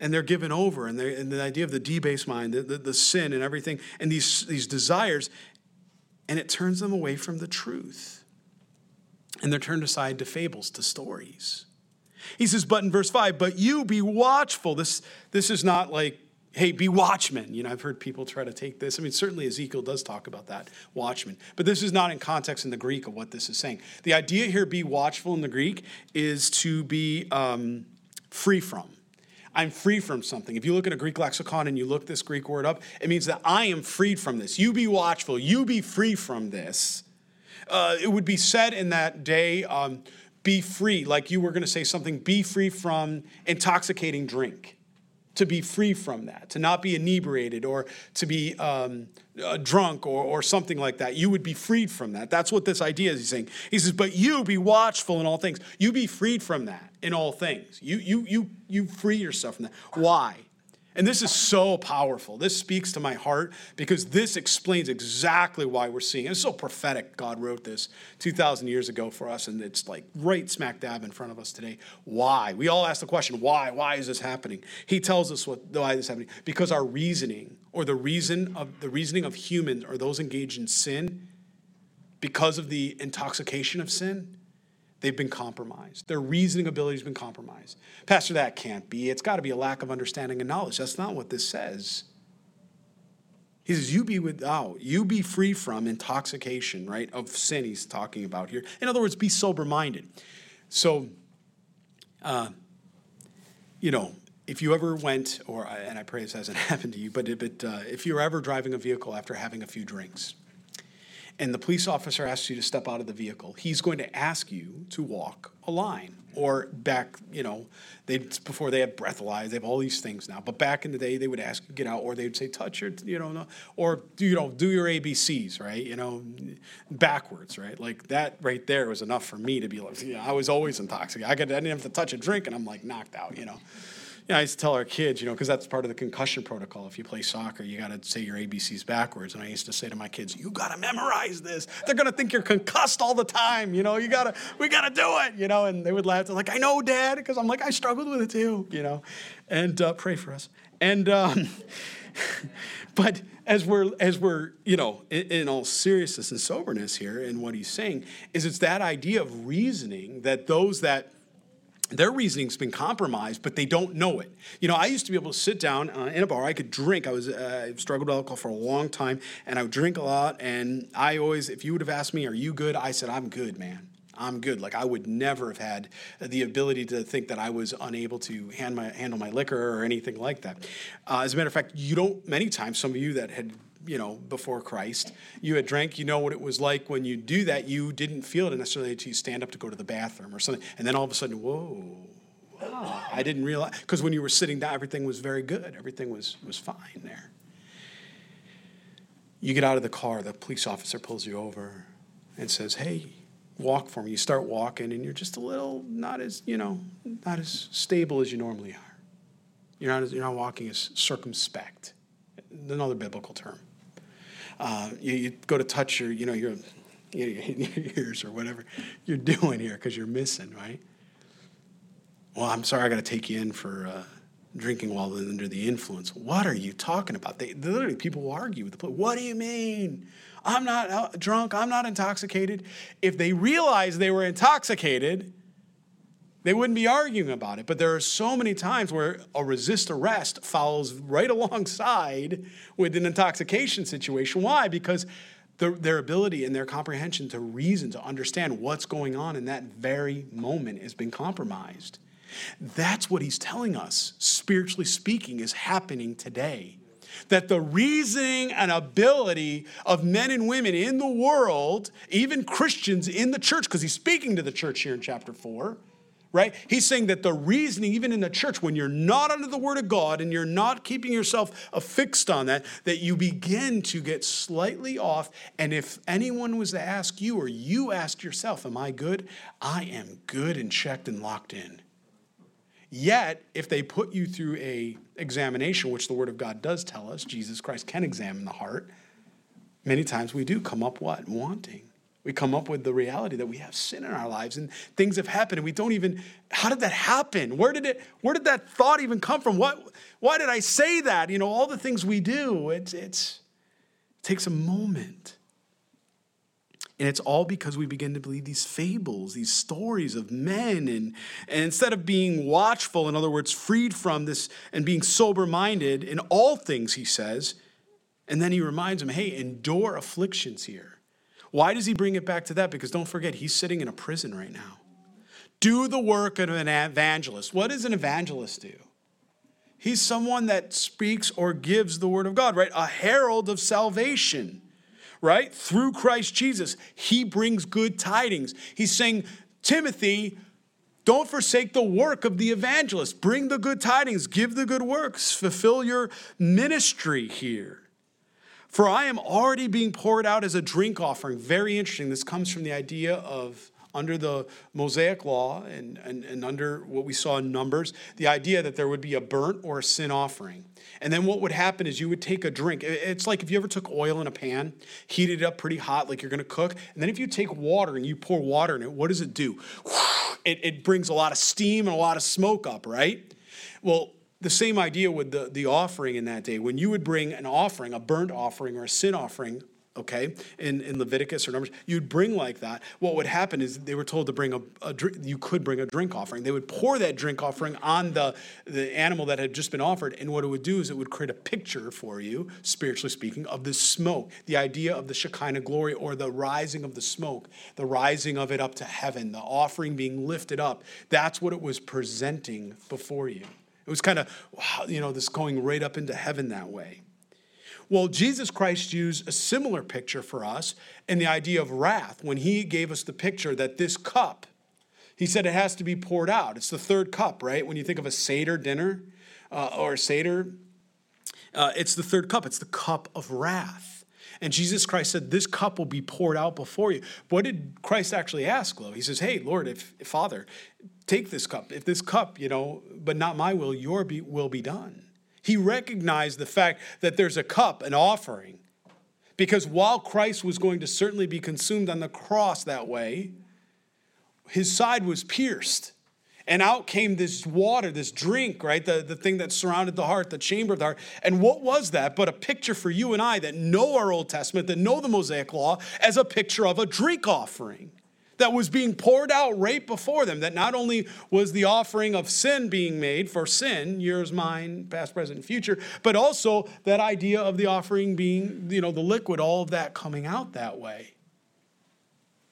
and they're given over, and, and the idea of the debased mind, the, the, the sin and everything, and these, these desires, and it turns them away from the truth. And they're turned aside to fables, to stories. He says, but in verse 5, but you be watchful. This, this is not like hey, be watchmen. You know, I've heard people try to take this. I mean, certainly Ezekiel does talk about that, watchmen. But this is not in context in the Greek of what this is saying. The idea here, be watchful in the Greek, is to be um, free from. I'm free from something. If you look at a Greek lexicon and you look this Greek word up, it means that I am freed from this. You be watchful. You be free from this. Uh, it would be said in that day, um, be free, like you were going to say something, be free from intoxicating drink to be free from that, to not be inebriated or to be um, uh, drunk or, or something like that. You would be freed from that. That's what this idea is he's saying. He says, but you be watchful in all things. You be freed from that in all things. You, you, you, you free yourself from that. Why? And this is so powerful. This speaks to my heart because this explains exactly why we're seeing it. It's so prophetic. God wrote this 2,000 years ago for us, and it's like right smack dab in front of us today. Why? We all ask the question, why? Why is this happening? He tells us what, why this is happening. Because our reasoning, or the reason of the reasoning of humans, or those engaged in sin, because of the intoxication of sin, they've been compromised. Their reasoning ability has been compromised. Pastor, that can't be. It's got to be a lack of understanding and knowledge. That's not what this says. He says, You be without, you be free from intoxication, right? Of sin, he's talking about here. In other words, be sober minded. So, uh, you know, if you ever went, or and I pray this hasn't happened to you, but, uh, if you're ever driving a vehicle after having a few drinks, and the police officer asks you to step out of the vehicle, he's going to ask you to walk a line or back, you know, they before they have breathalyzers, they have all these things now. But back in the day, they would ask you to get out, or they'd say touch your, you know, or do you know do your ABCs, right? You know, backwards, right? Like that right there was enough for me to be like, know, I was always intoxicated. I could I didn't have to touch a drink, and I'm like knocked out, you know. Yeah, I used to tell our kids, you know, because that's part of the concussion protocol. If you play soccer, you got to say your ABCs backwards. And I used to say to my kids, "You got to memorize this. They're gonna think you're concussed all the time. You know, you gotta, we gotta do it. You know." And they would laugh. They're like, "I know, Dad," because I'm like, I struggled with it too. You know, and uh, pray for us. And um, but as we're as we're you know in, in, all seriousness and soberness here, and what he's saying is it's that idea of reasoning that those that their reasoning's been compromised, but they don't know it. You know, I used to be able to sit down uh, in a bar. I could drink. I was uh, I struggled with alcohol for a long time, and I would drink a lot. And I always, if you would have asked me, "Are you good?" I said, "I'm good, man. I'm good." Like I would never have had the ability to think that I was unable to hand my, handle my liquor or anything like that. Uh, as a matter of fact, you don't. Many times, some of you that had you know, before Christ. You had drank, you know what it was like when you do that. You didn't feel it necessarily until you stand up to go to the bathroom or something. And then all of a sudden, whoa, wow, I didn't realize. Because when you were sitting down, everything was very good, everything was, was fine there. You get out of the car, the police officer pulls you over and says, hey, walk for me. You start walking, and you're just a little not as, you know, not as stable as you normally are. You're not, you're not walking as circumspect, another biblical term. Uh, you, you, go to touch your, you know, your, your, your ears or whatever you're doing here because you're missing, right? Well, I'm sorry, I got to take you in for uh, drinking while under the influence. What are you talking about? They literally people will argue with the police. What do you mean? I'm not drunk. I'm not intoxicated. If they realized they were intoxicated, they wouldn't be arguing about it. But there are so many times where a resist arrest follows right alongside with an intoxication situation. Why? Because the, their ability and their comprehension to reason, to understand what's going on in that very moment has been compromised. That's what he's telling us, spiritually speaking, is happening today. That the reasoning and ability of men and women in the world, even Christians in the church, because he's speaking to the church here in chapter 4, right? He's saying that the reasoning, even in the church, when you're not under the word of God and you're not keeping yourself affixed on that, that you begin to get slightly off. And if anyone was to ask you, or you ask yourself, Am I good? I am good and checked and locked in. Yet, if they put you through a examination, which the Word of God does tell us, Jesus Christ can examine the heart. Many times we do come up what wanting. We come up with the reality that we have sin in our lives and things have happened and we don't even how did that happen? Where did it where did that thought even come from? What why did I say that? You know, all the things we do, it's it's it takes a moment. And it's all because we begin to believe these fables, these stories of men. And, and instead of being watchful, in other words, freed from this and being sober minded in all things, he says, and then he reminds them, hey, endure afflictions here. Why does he bring it back to that? Because don't forget, he's sitting in a prison right now. Do the work of an evangelist. What does an evangelist do? He's someone that speaks or gives the word of God, right? A herald of salvation, right? Through Christ Jesus. He brings good tidings. He's saying, Timothy, don't forsake the work of the evangelist. Bring the good tidings, give the good works, fulfill your ministry here. For I am already being poured out as a drink offering. Very interesting. This comes from the idea of under the Mosaic law and, and, and under what we saw in Numbers, the idea that there would be a burnt or a sin offering. And then what would happen is you would take a drink. It's like if you ever took oil in a pan, heated it up pretty hot, like you're going to cook. And then if you take water and you pour water in it, what does it do? It, it brings a lot of steam and a lot of smoke up, right? Well, the same idea with the, the offering in that day. When you would bring an offering, a burnt offering or a sin offering, okay, in, in Leviticus or Numbers, you'd bring like that. What would happen is they were told to bring a, a drink, you could bring a drink offering. They would pour that drink offering on the, the animal that had just been offered, and what it would do is it would create a picture for you, spiritually speaking, of the smoke, the idea of the Shekinah glory or the rising of the smoke, the rising of it up to heaven, the offering being lifted up. That's what it was presenting before you. It was kind of, you know, this going right up into heaven that way. Well, Jesus Christ used a similar picture for us in the idea of wrath when he gave us the picture that this cup, he said it has to be poured out. It's the third cup, right? When you think of a Seder dinner uh, or a Seder, uh, it's the third cup. It's the cup of wrath. And Jesus Christ said, This cup will be poured out before you. What did Christ actually ask, though? He says, Hey, Lord, if, if Father, take this cup. If this cup, you know, but not my will, your be, will be done. He recognized the fact that there's a cup, an offering. Because while Christ was going to certainly be consumed on the cross that way, his side was pierced. And out came this water, this drink, right? The, the thing that surrounded the heart, the chamber of the heart. And what was that but a picture for you and I that know our Old Testament, that know the Mosaic Law, as a picture of a drink offering? that was being poured out right before them. That not only was the offering of sin being made for sin, yours, mine, past, present, future, but also that idea of the offering being, you know, the liquid, all of that coming out that way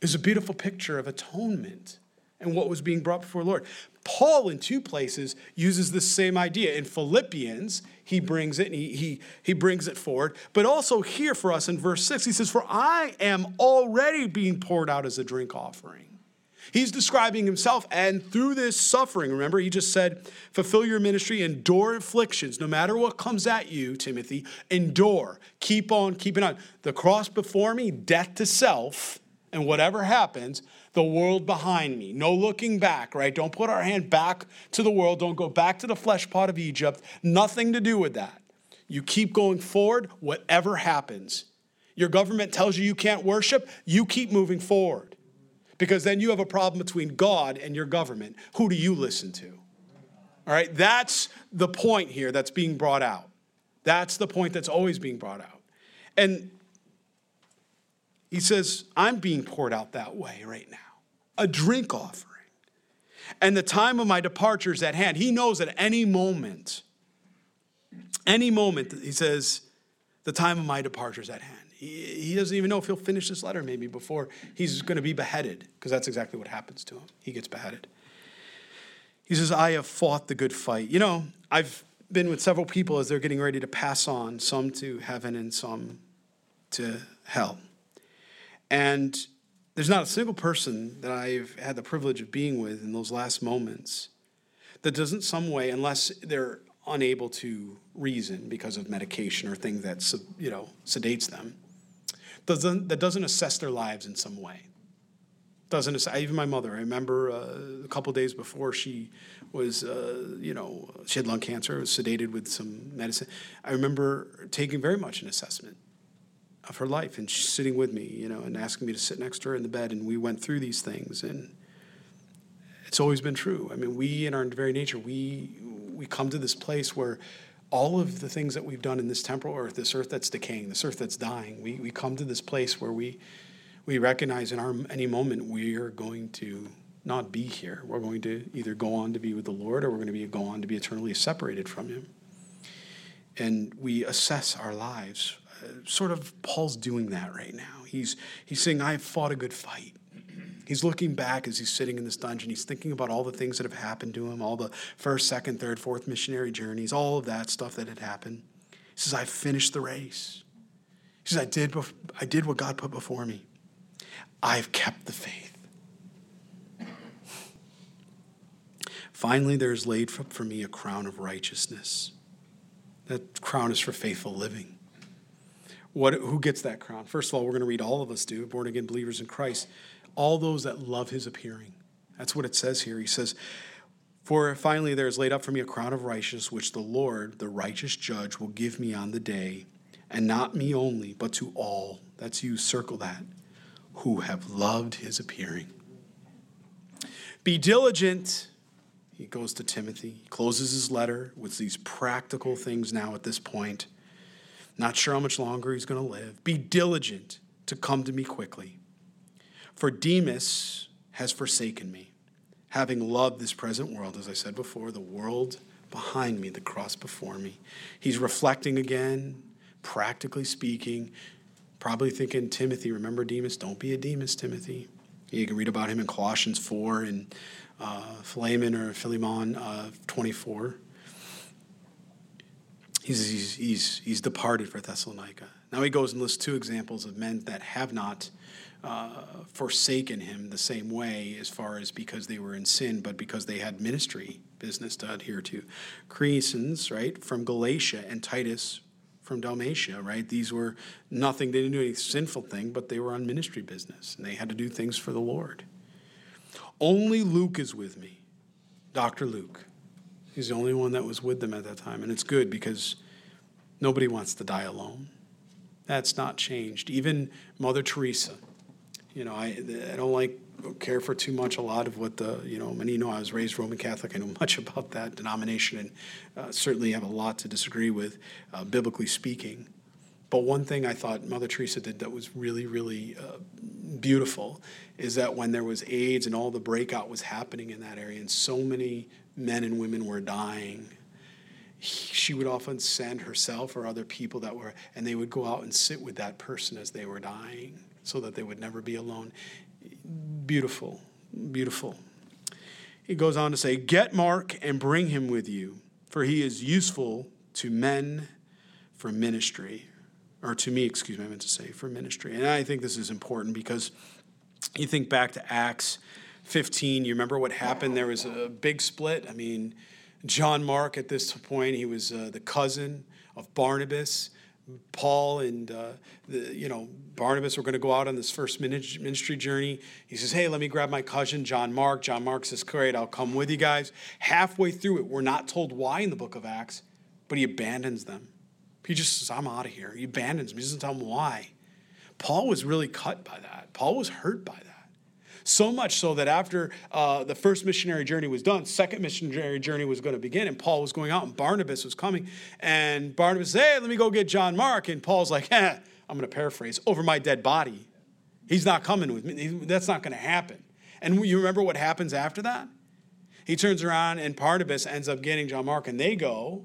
is a beautiful picture of atonement and what was being brought before the Lord. Paul, in two places, uses the same idea. In Philippians, he brings it and he, he, he brings it forward. But also here for us in verse 6, he says, For I am already being poured out as a drink offering. He's describing himself, and through this suffering, remember, he just said, fulfill your ministry, endure afflictions, no matter what comes at you, Timothy, endure, keep on keeping on. The cross before me, death to self, and whatever happens, the world behind me. No looking back, right? Don't put our hand back to the world. Don't go back to the flesh pot of Egypt. Nothing to do with that. You keep going forward, whatever happens. Your government tells you you can't worship, you keep moving forward. Because then you have a problem between God and your government. Who do you listen to? All right, that's the point here that's being brought out. That's the point that's always being brought out. And he says, I'm being poured out that way right now a drink offering. And the time of my departure is at hand. He knows at any moment, any moment, he says, the time of my departure is at hand. He, he doesn't even know if he'll finish this letter maybe before he's going to be beheaded, because that's exactly what happens to him. He gets beheaded. He says, I have fought the good fight. You know, I've been with several people as they're getting ready to pass on, some to heaven and some to hell. And there's not a single person that I've had the privilege of being with in those last moments that doesn't some way, unless they're unable to reason because of medication or thing that you know sedates them, doesn't that doesn't assess their lives in some way. Doesn't assess, even my mother. I remember uh, a couple days before she was, uh, you know, she had lung cancer, was sedated with some medicine. I remember taking very much an assessment of her life and she's sitting with me, you know, and asking me to sit next to her in the bed. And we went through these things and it's always been true. I mean, we in our very nature, we, we come to this place where all of the things that we've done in this temporal earth, this earth that's decaying, this earth that's dying, we, we come to this place where we, we recognize in our any moment we are going to not be here. We're going to either go on to be with the Lord or we're going to be go on to be eternally separated from Him. And we assess our lives sort of Paul's doing that right now. He's, he's saying, I have fought a good fight. He's looking back as he's sitting in this dungeon. He's thinking about all the things that have happened to him, all the first, second, third, fourth missionary journeys, all of that stuff that had happened. He says, I finished the race. He says, I did, I did what God put before me. I've kept the faith. Finally, there is laid for me a crown of righteousness. That crown is for faithful living. What, who gets that crown? First of all, we're going to read all of us do, born again believers in Christ. all those that love his appearing. That's what it says here. He says, For finally there is laid up for me a crown of righteousness, which the Lord, the righteous judge, will give me on the day, and not me only, but to all. That's you, circle that, who have loved his appearing. Be diligent. He goes to Timothy. He closes his letter with these practical things now at this point. Not sure how much longer he's going to live. Be diligent to come to me quickly. For Demas has forsaken me, having loved this present world, as I said before, the world behind me, the cross before me. He's reflecting again, practically speaking, probably thinking, Timothy, remember Demas? Don't be a Demas, Timothy. You can read about him in Colossians 4 and uh, Philemon or Philemon uh, 24. He's, he's, he's, he's departed for Thessalonica. Now he goes and lists two examples of men that have not uh, forsaken him the same way as far as because they were in sin, but because they had ministry business to adhere to. Crescens, right, from Galatia, and Titus from Dalmatia, right? These were nothing, they didn't do any sinful thing, but they were on ministry business and they had to do things for the Lord. Only Luke is with me, Dr. Luke. He's the only one that was with them at that time. And it's good because nobody wants to die alone. That's not changed. Even Mother Teresa, you know, I, I don't like care for too much a lot of what the you know many know I was raised Roman Catholic. I know much about that denomination and uh, certainly have a lot to disagree with, uh, biblically speaking. But one thing I thought Mother Teresa did that was really really uh, beautiful is that when there was AIDS and all the breakout was happening in that area and so many men and women were dying. She would often send herself or other people that were, and they would go out and sit with that person as they were dying so that they would never be alone. Beautiful, beautiful. He goes on to say, Get Mark and bring him with you, for he is useful to men for ministry. Or to me, excuse me, I meant to say for ministry. And I think this is important because you think back to Acts 15, you remember what happened? There was a big split. I mean, John Mark at this point, he was uh, the cousin of Barnabas. Paul and uh, the, you know Barnabas were going to go out on this first ministry journey. He says, "Hey, let me grab my cousin John Mark." John Mark says, "Great, I'll come with you guys." Halfway through it, we're not told why in the book of Acts, but he abandons them. He just says, "I'm out of here." He abandons them. He doesn't tell them why. Paul was really cut by that. Paul was hurt by that. So much so that after uh, the first missionary journey was done, second missionary journey was going to begin, and Paul was going out, and Barnabas was coming. And Barnabas said, Hey, let me go get John Mark. And Paul's like, eh, I'm going to paraphrase, over my dead body. He's not coming with me. That's not going to happen. And you remember what happens after that? He turns around, and Barnabas ends up getting John Mark, and they go.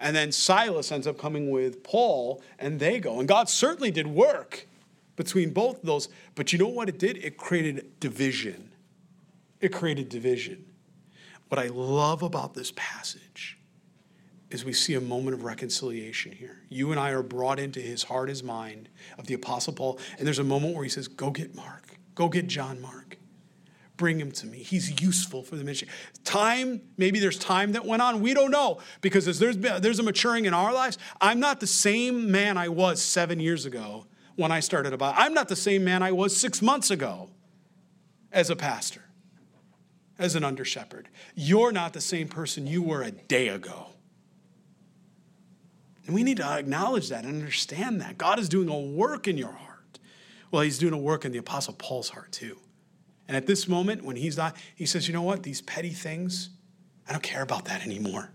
And then Silas ends up coming with Paul, and they go. And God certainly did work between both of those. But you know what it did? It created division. It created division. What I love about this passage is we see a moment of reconciliation here. You and I are brought into his heart, his mind of the Apostle Paul, and there's a moment where he says, Go get Mark, go get John Mark. Bring him to me. He's useful for the mission. Time, maybe there's time that went on. We don't know because as there's, there's a maturing in our lives. I'm not the same man I was seven years ago when I started about. I'm not the same man I was six months ago as a pastor, as an under shepherd. You're not the same person you were a day ago. And we need to acknowledge that and understand that. God is doing a work in your heart. Well, He's doing a work in the Apostle Paul's heart too. And at this moment, when he's not, he says, you know what? These petty things, I don't care about that anymore.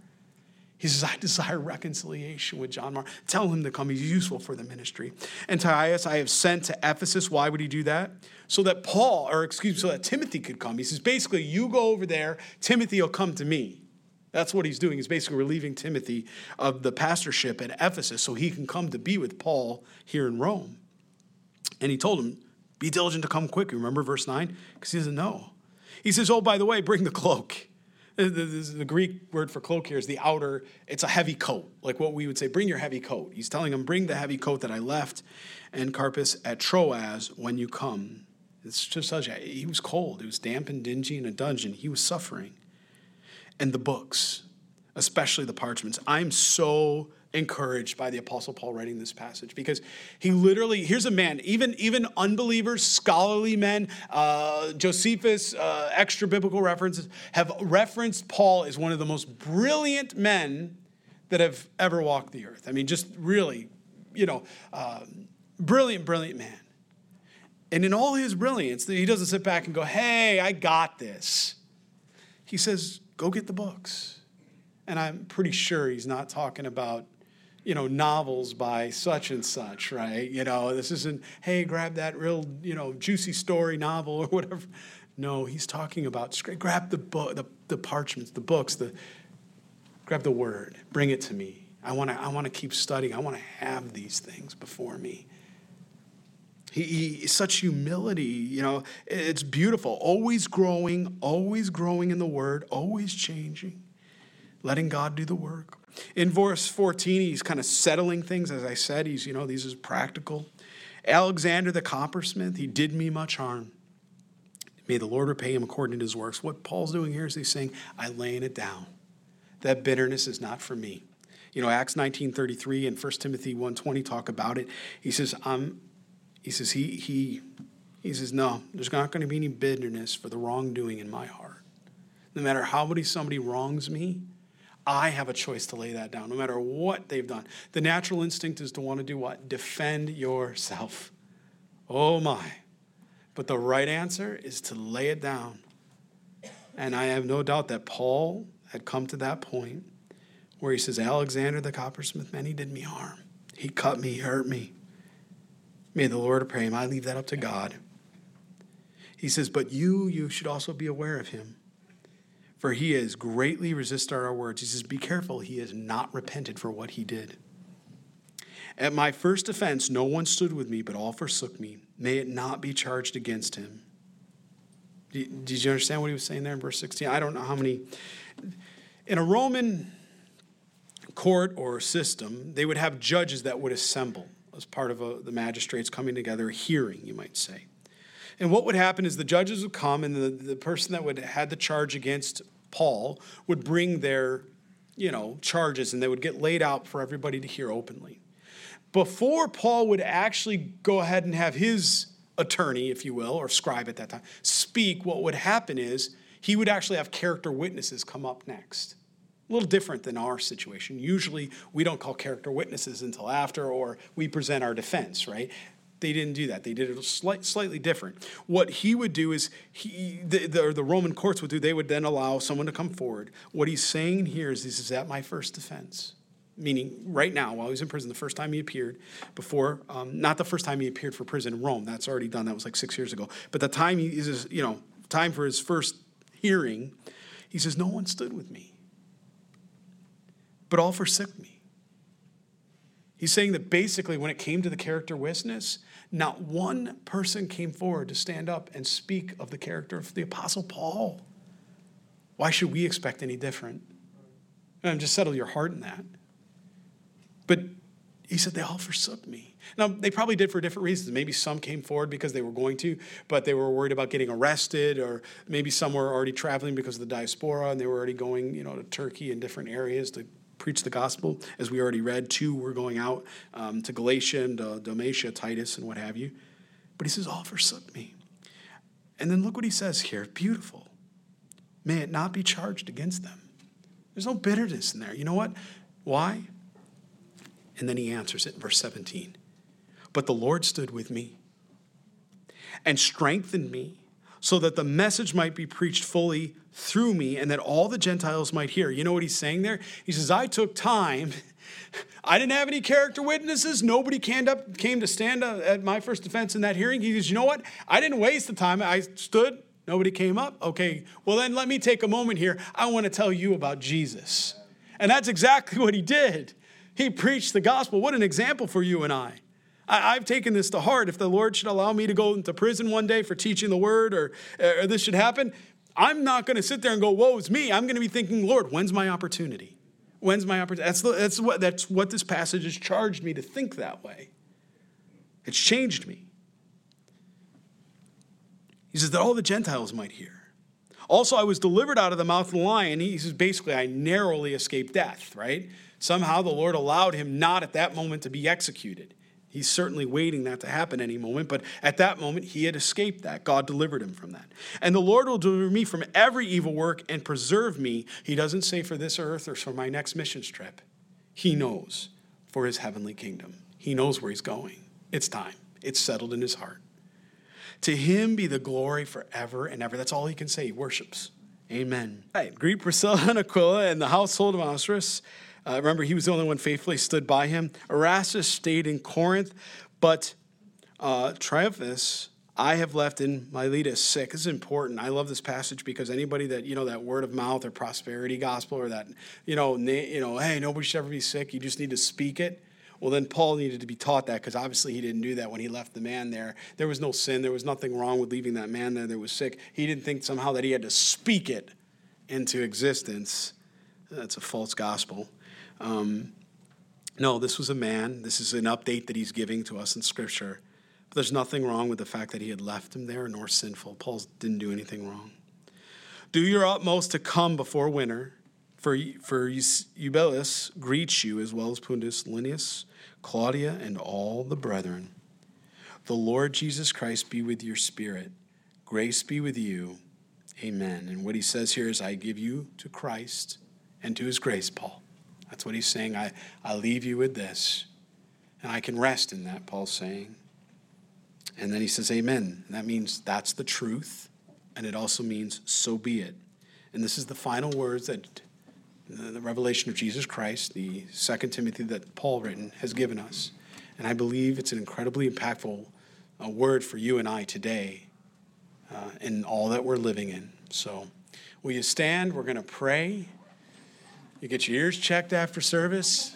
He says, I desire reconciliation with John Mark. Tell him to come. He's useful for the ministry. And Titus, I have sent to Ephesus. Why would he do that? So that Paul, or excuse me, so that Timothy could come. He says, basically, you go over there, Timothy will come to me. That's what he's doing. He's basically relieving Timothy of the pastorship at Ephesus so he can come to be with Paul here in Rome. And he told him, be diligent to come quick. Remember verse 9? Because he doesn't know. He says, oh, by the way, bring the cloak. Uh, the, the, Greek word for cloak here is the outer, it's a heavy coat, like what we would say, bring your heavy coat. He's telling him, bring the heavy coat that I left and Carpus at Troas when you come. It's just such a, he was cold. It was damp and dingy in a dungeon. He was suffering. And the books, especially the parchments. I'm so encouraged by the apostle paul writing this passage because he literally here's a man even even unbelievers scholarly men uh, josephus uh, extra biblical references have referenced paul as one of the most brilliant men that have ever walked the earth. I mean just really you know uh, brilliant brilliant man. And in all his brilliance he doesn't sit back and go hey i got this. He says go get the books. And i'm pretty sure he's not talking about you know, novels by such and such, right? You know, this isn't, hey, grab that real, you know, juicy story novel or whatever. No, he's talking about grab the book, the, the parchments, the books, the grab the word, bring it to me. I want to I want to keep studying. I want to have these things before me. He, he such humility, you know, it's beautiful. Always growing, always growing in the word, always changing, letting God do the work. In verse 14, he's kind of settling things. As I said, he's, you know, these is practical. Alexander the coppersmith, he did me much harm. May the Lord repay him according to his works. What Paul's doing here is he's saying, I'm laying it down. That bitterness is not for me. You know, Acts 19:33 and 1 Timothy 1:20 talk about it. He says, I'm, he says, he, he, he says, no, there's not going to be any bitterness for the wrongdoing in my heart. No matter how many somebody wrongs me, I have a choice to lay that down, no matter what they've done. The natural instinct is to want to do what? Defend yourself. Oh my. But the right answer is to lay it down. And I have no doubt that Paul had come to that point where he says, Alexander the coppersmith, man, he did me harm. He cut me, he hurt me. May the Lord pray him. I leave that up to God. He says, But you, you should also be aware of him for he has greatly resisted our words. He says, Be careful, he has not repented for what he did. At my first offense, no one stood with me, but all forsook me. May it not be charged against him. Did you understand what he was saying there in verse 16? I don't know how many. In a Roman court or system, they would have judges that would assemble as part of a, the magistrates coming together, a hearing, you might say. And what would happen is the judges would come, and the, the person that would had the charge against Paul would bring their, you know, charges, and they would get laid out for everybody to hear openly. Before Paul would actually go ahead and have his attorney, if you will, or scribe at that time, speak, what would happen is he would actually have character witnesses come up next. A little different than our situation. Usually, we don't call character witnesses until after, or we present our defense, right? They didn't do that. They did it slight, slightly different. What he would do is he the, the, the, Roman courts would do. They would then allow someone to come forward. What he's saying here is, this is at my first defense, meaning right now while he's in prison, the first time he appeared before, um, not the first time he appeared for prison in Rome. That's already done. That was like six years ago. But the time he is, you know, time for his first hearing, he says, "No one stood with me, but all forsook me." He's saying that basically, when it came to the character witness, not one person came forward to stand up and speak of the character of the Apostle Paul. Why should we expect any different? And just settle your heart in that. But he said, they all forsook me. Now, they probably did for different reasons. Maybe some came forward because they were going to, but they were worried about getting arrested, or maybe some were already traveling because of the diaspora and they were already going, you know, to Turkey and different areas to preach the gospel, as we already read. Two were going out um, to Galatia and uh, Dalmatia, Titus, and what have you. But he says, All forsook me. And then look what he says here beautiful. May it not be charged against them. There's no bitterness in there. You know what? Why? And then he answers it in verse 17. But the Lord stood with me and strengthened me so that the message might be preached fully through me and that all the Gentiles might hear. You know what he's saying there? He says, I took time. I didn't have any character witnesses. Nobody came, up, came to stand uh, at my first defense in that hearing. He says, You know what? I didn't waste the time. I stood. Nobody came up. Okay, well, then let me take a moment here. I want to tell you about Jesus. And that's exactly what he did. He preached the gospel. What an example for you and I. I, have taken this to heart. If the Lord should allow me to go into prison one day for teaching the word or, or this should happen, I'm not going to sit there and go, woe is me. I'm going to be thinking, Lord, when's my opportunity? When's my opportunity? That's, the, that's, what, that's what this passage has charged me to think that way. It's changed me. He says that all the Gentiles might hear. Also, I was delivered out of the mouth of the lion. He says basically, I narrowly escaped death, right? Somehow the Lord allowed him not at that moment to be executed. He's certainly waiting that to happen any moment, but at that moment he had escaped that. God delivered him from that. And the Lord will deliver me from every evil work and preserve me. He doesn't say for this earth or for my next mission trip. He knows for his heavenly kingdom. He knows where he's going. It's time, it's settled in his heart. To him be the glory forever and ever. That's all he can say. He worships. Amen. All right, greet Priscilla and Aquila and the household of Onesimus. Uh, remember, he was the only one faithfully stood by him. Erastus stayed in Corinth, but uh, Trophimus I have left in Miletus sick. This is important. I love this passage because anybody that, you know, that word of mouth or prosperity gospel or that, you know, na- you know, hey, nobody should ever be sick. You just need to speak it. Well, then Paul needed to be taught that because obviously he didn't do that when he left the man there. There was no sin. There was nothing wrong with leaving that man there that was sick. He didn't think somehow that he had to speak it into existence. That's a false gospel. Um, no, this was a man. This is an update that he's giving to us in Scripture. But there's nothing wrong with the fact that he had left him there, nor sinful. Paul didn't do anything wrong. Do your utmost to come before winter, for, for Eubulus greets you, as well as Pudens, Linus, Claudia, and all the brethren. The Lord Jesus Christ be with your spirit. Grace be with you. Amen. And what he says here is, I give you to Christ and to his grace, Paul. That's what he's saying. I, I leave you with this. And I can rest in that, Paul's saying. And then he says, Amen. And that means that's the truth. And it also means, so be it. And this is the final words that the revelation of Jesus Christ, the second Timothy that Paul written, has given us. And I believe it's an incredibly impactful uh, word for you and I today uh, in all that we're living in. So, will you stand? We're going to pray. You get your ears checked after service.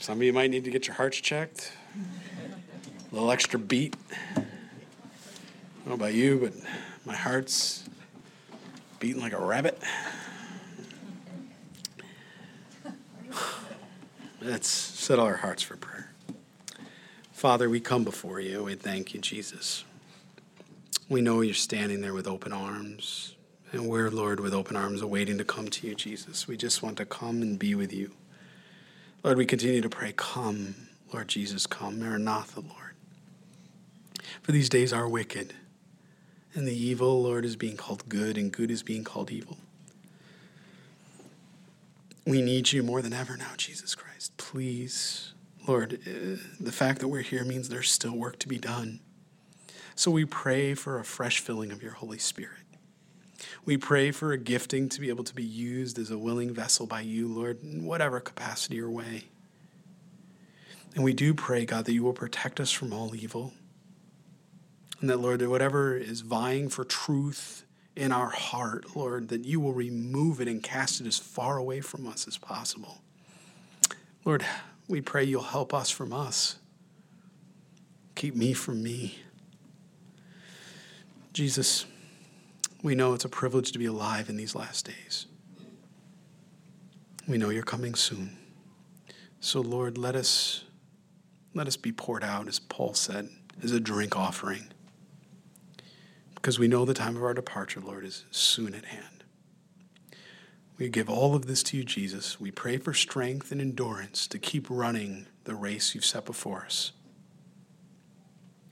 Some of you might need to get your hearts checked. A little extra beat. I don't know about you, but my heart's beating like a rabbit. Let's settle our hearts for prayer. Father, we come before you. We thank you, Jesus. We know you're standing there with open arms. And we're, Lord, with open arms, awaiting to come to you, Jesus. We just want to come and be with you. Lord, we continue to pray, Come, Lord Jesus, come. Maranatha, Lord. For these days are wicked, and the evil, Lord, is being called good, and good is being called evil. We need you more than ever now, Jesus Christ. Please Lord, uh, the fact that we're here means there's still work to be done. So we pray for a fresh filling of your Holy Spirit. We pray for a gifting to be able to be used as a willing vessel by you, Lord, in whatever capacity or way. And we do pray, God, that you will protect us from all evil. And that, Lord, that whatever is vying for truth in our heart, Lord, that you will remove it and cast it as far away from us as possible. Lord, we pray you'll help us from us. Keep me from me. Jesus, we know it's a privilege to be alive in these last days. We know you're coming soon. So Lord, let us let us be poured out as Paul said, as a drink offering. Because we know the time of our departure, Lord, is soon at hand. We give all of this to you, Jesus. We pray for strength and endurance to keep running the race you've set before us.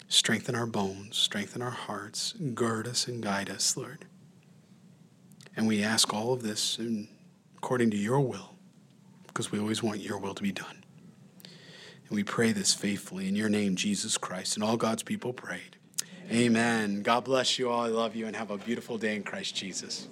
Strengthen our bones, strengthen our hearts, gird us and guide us, Lord. And we ask all of this in, according to your will, because we always want your will to be done. And we pray this faithfully in your name, Jesus Christ. And all God's people prayed. Amen. God bless you all. I love you and have a beautiful day in Christ Jesus.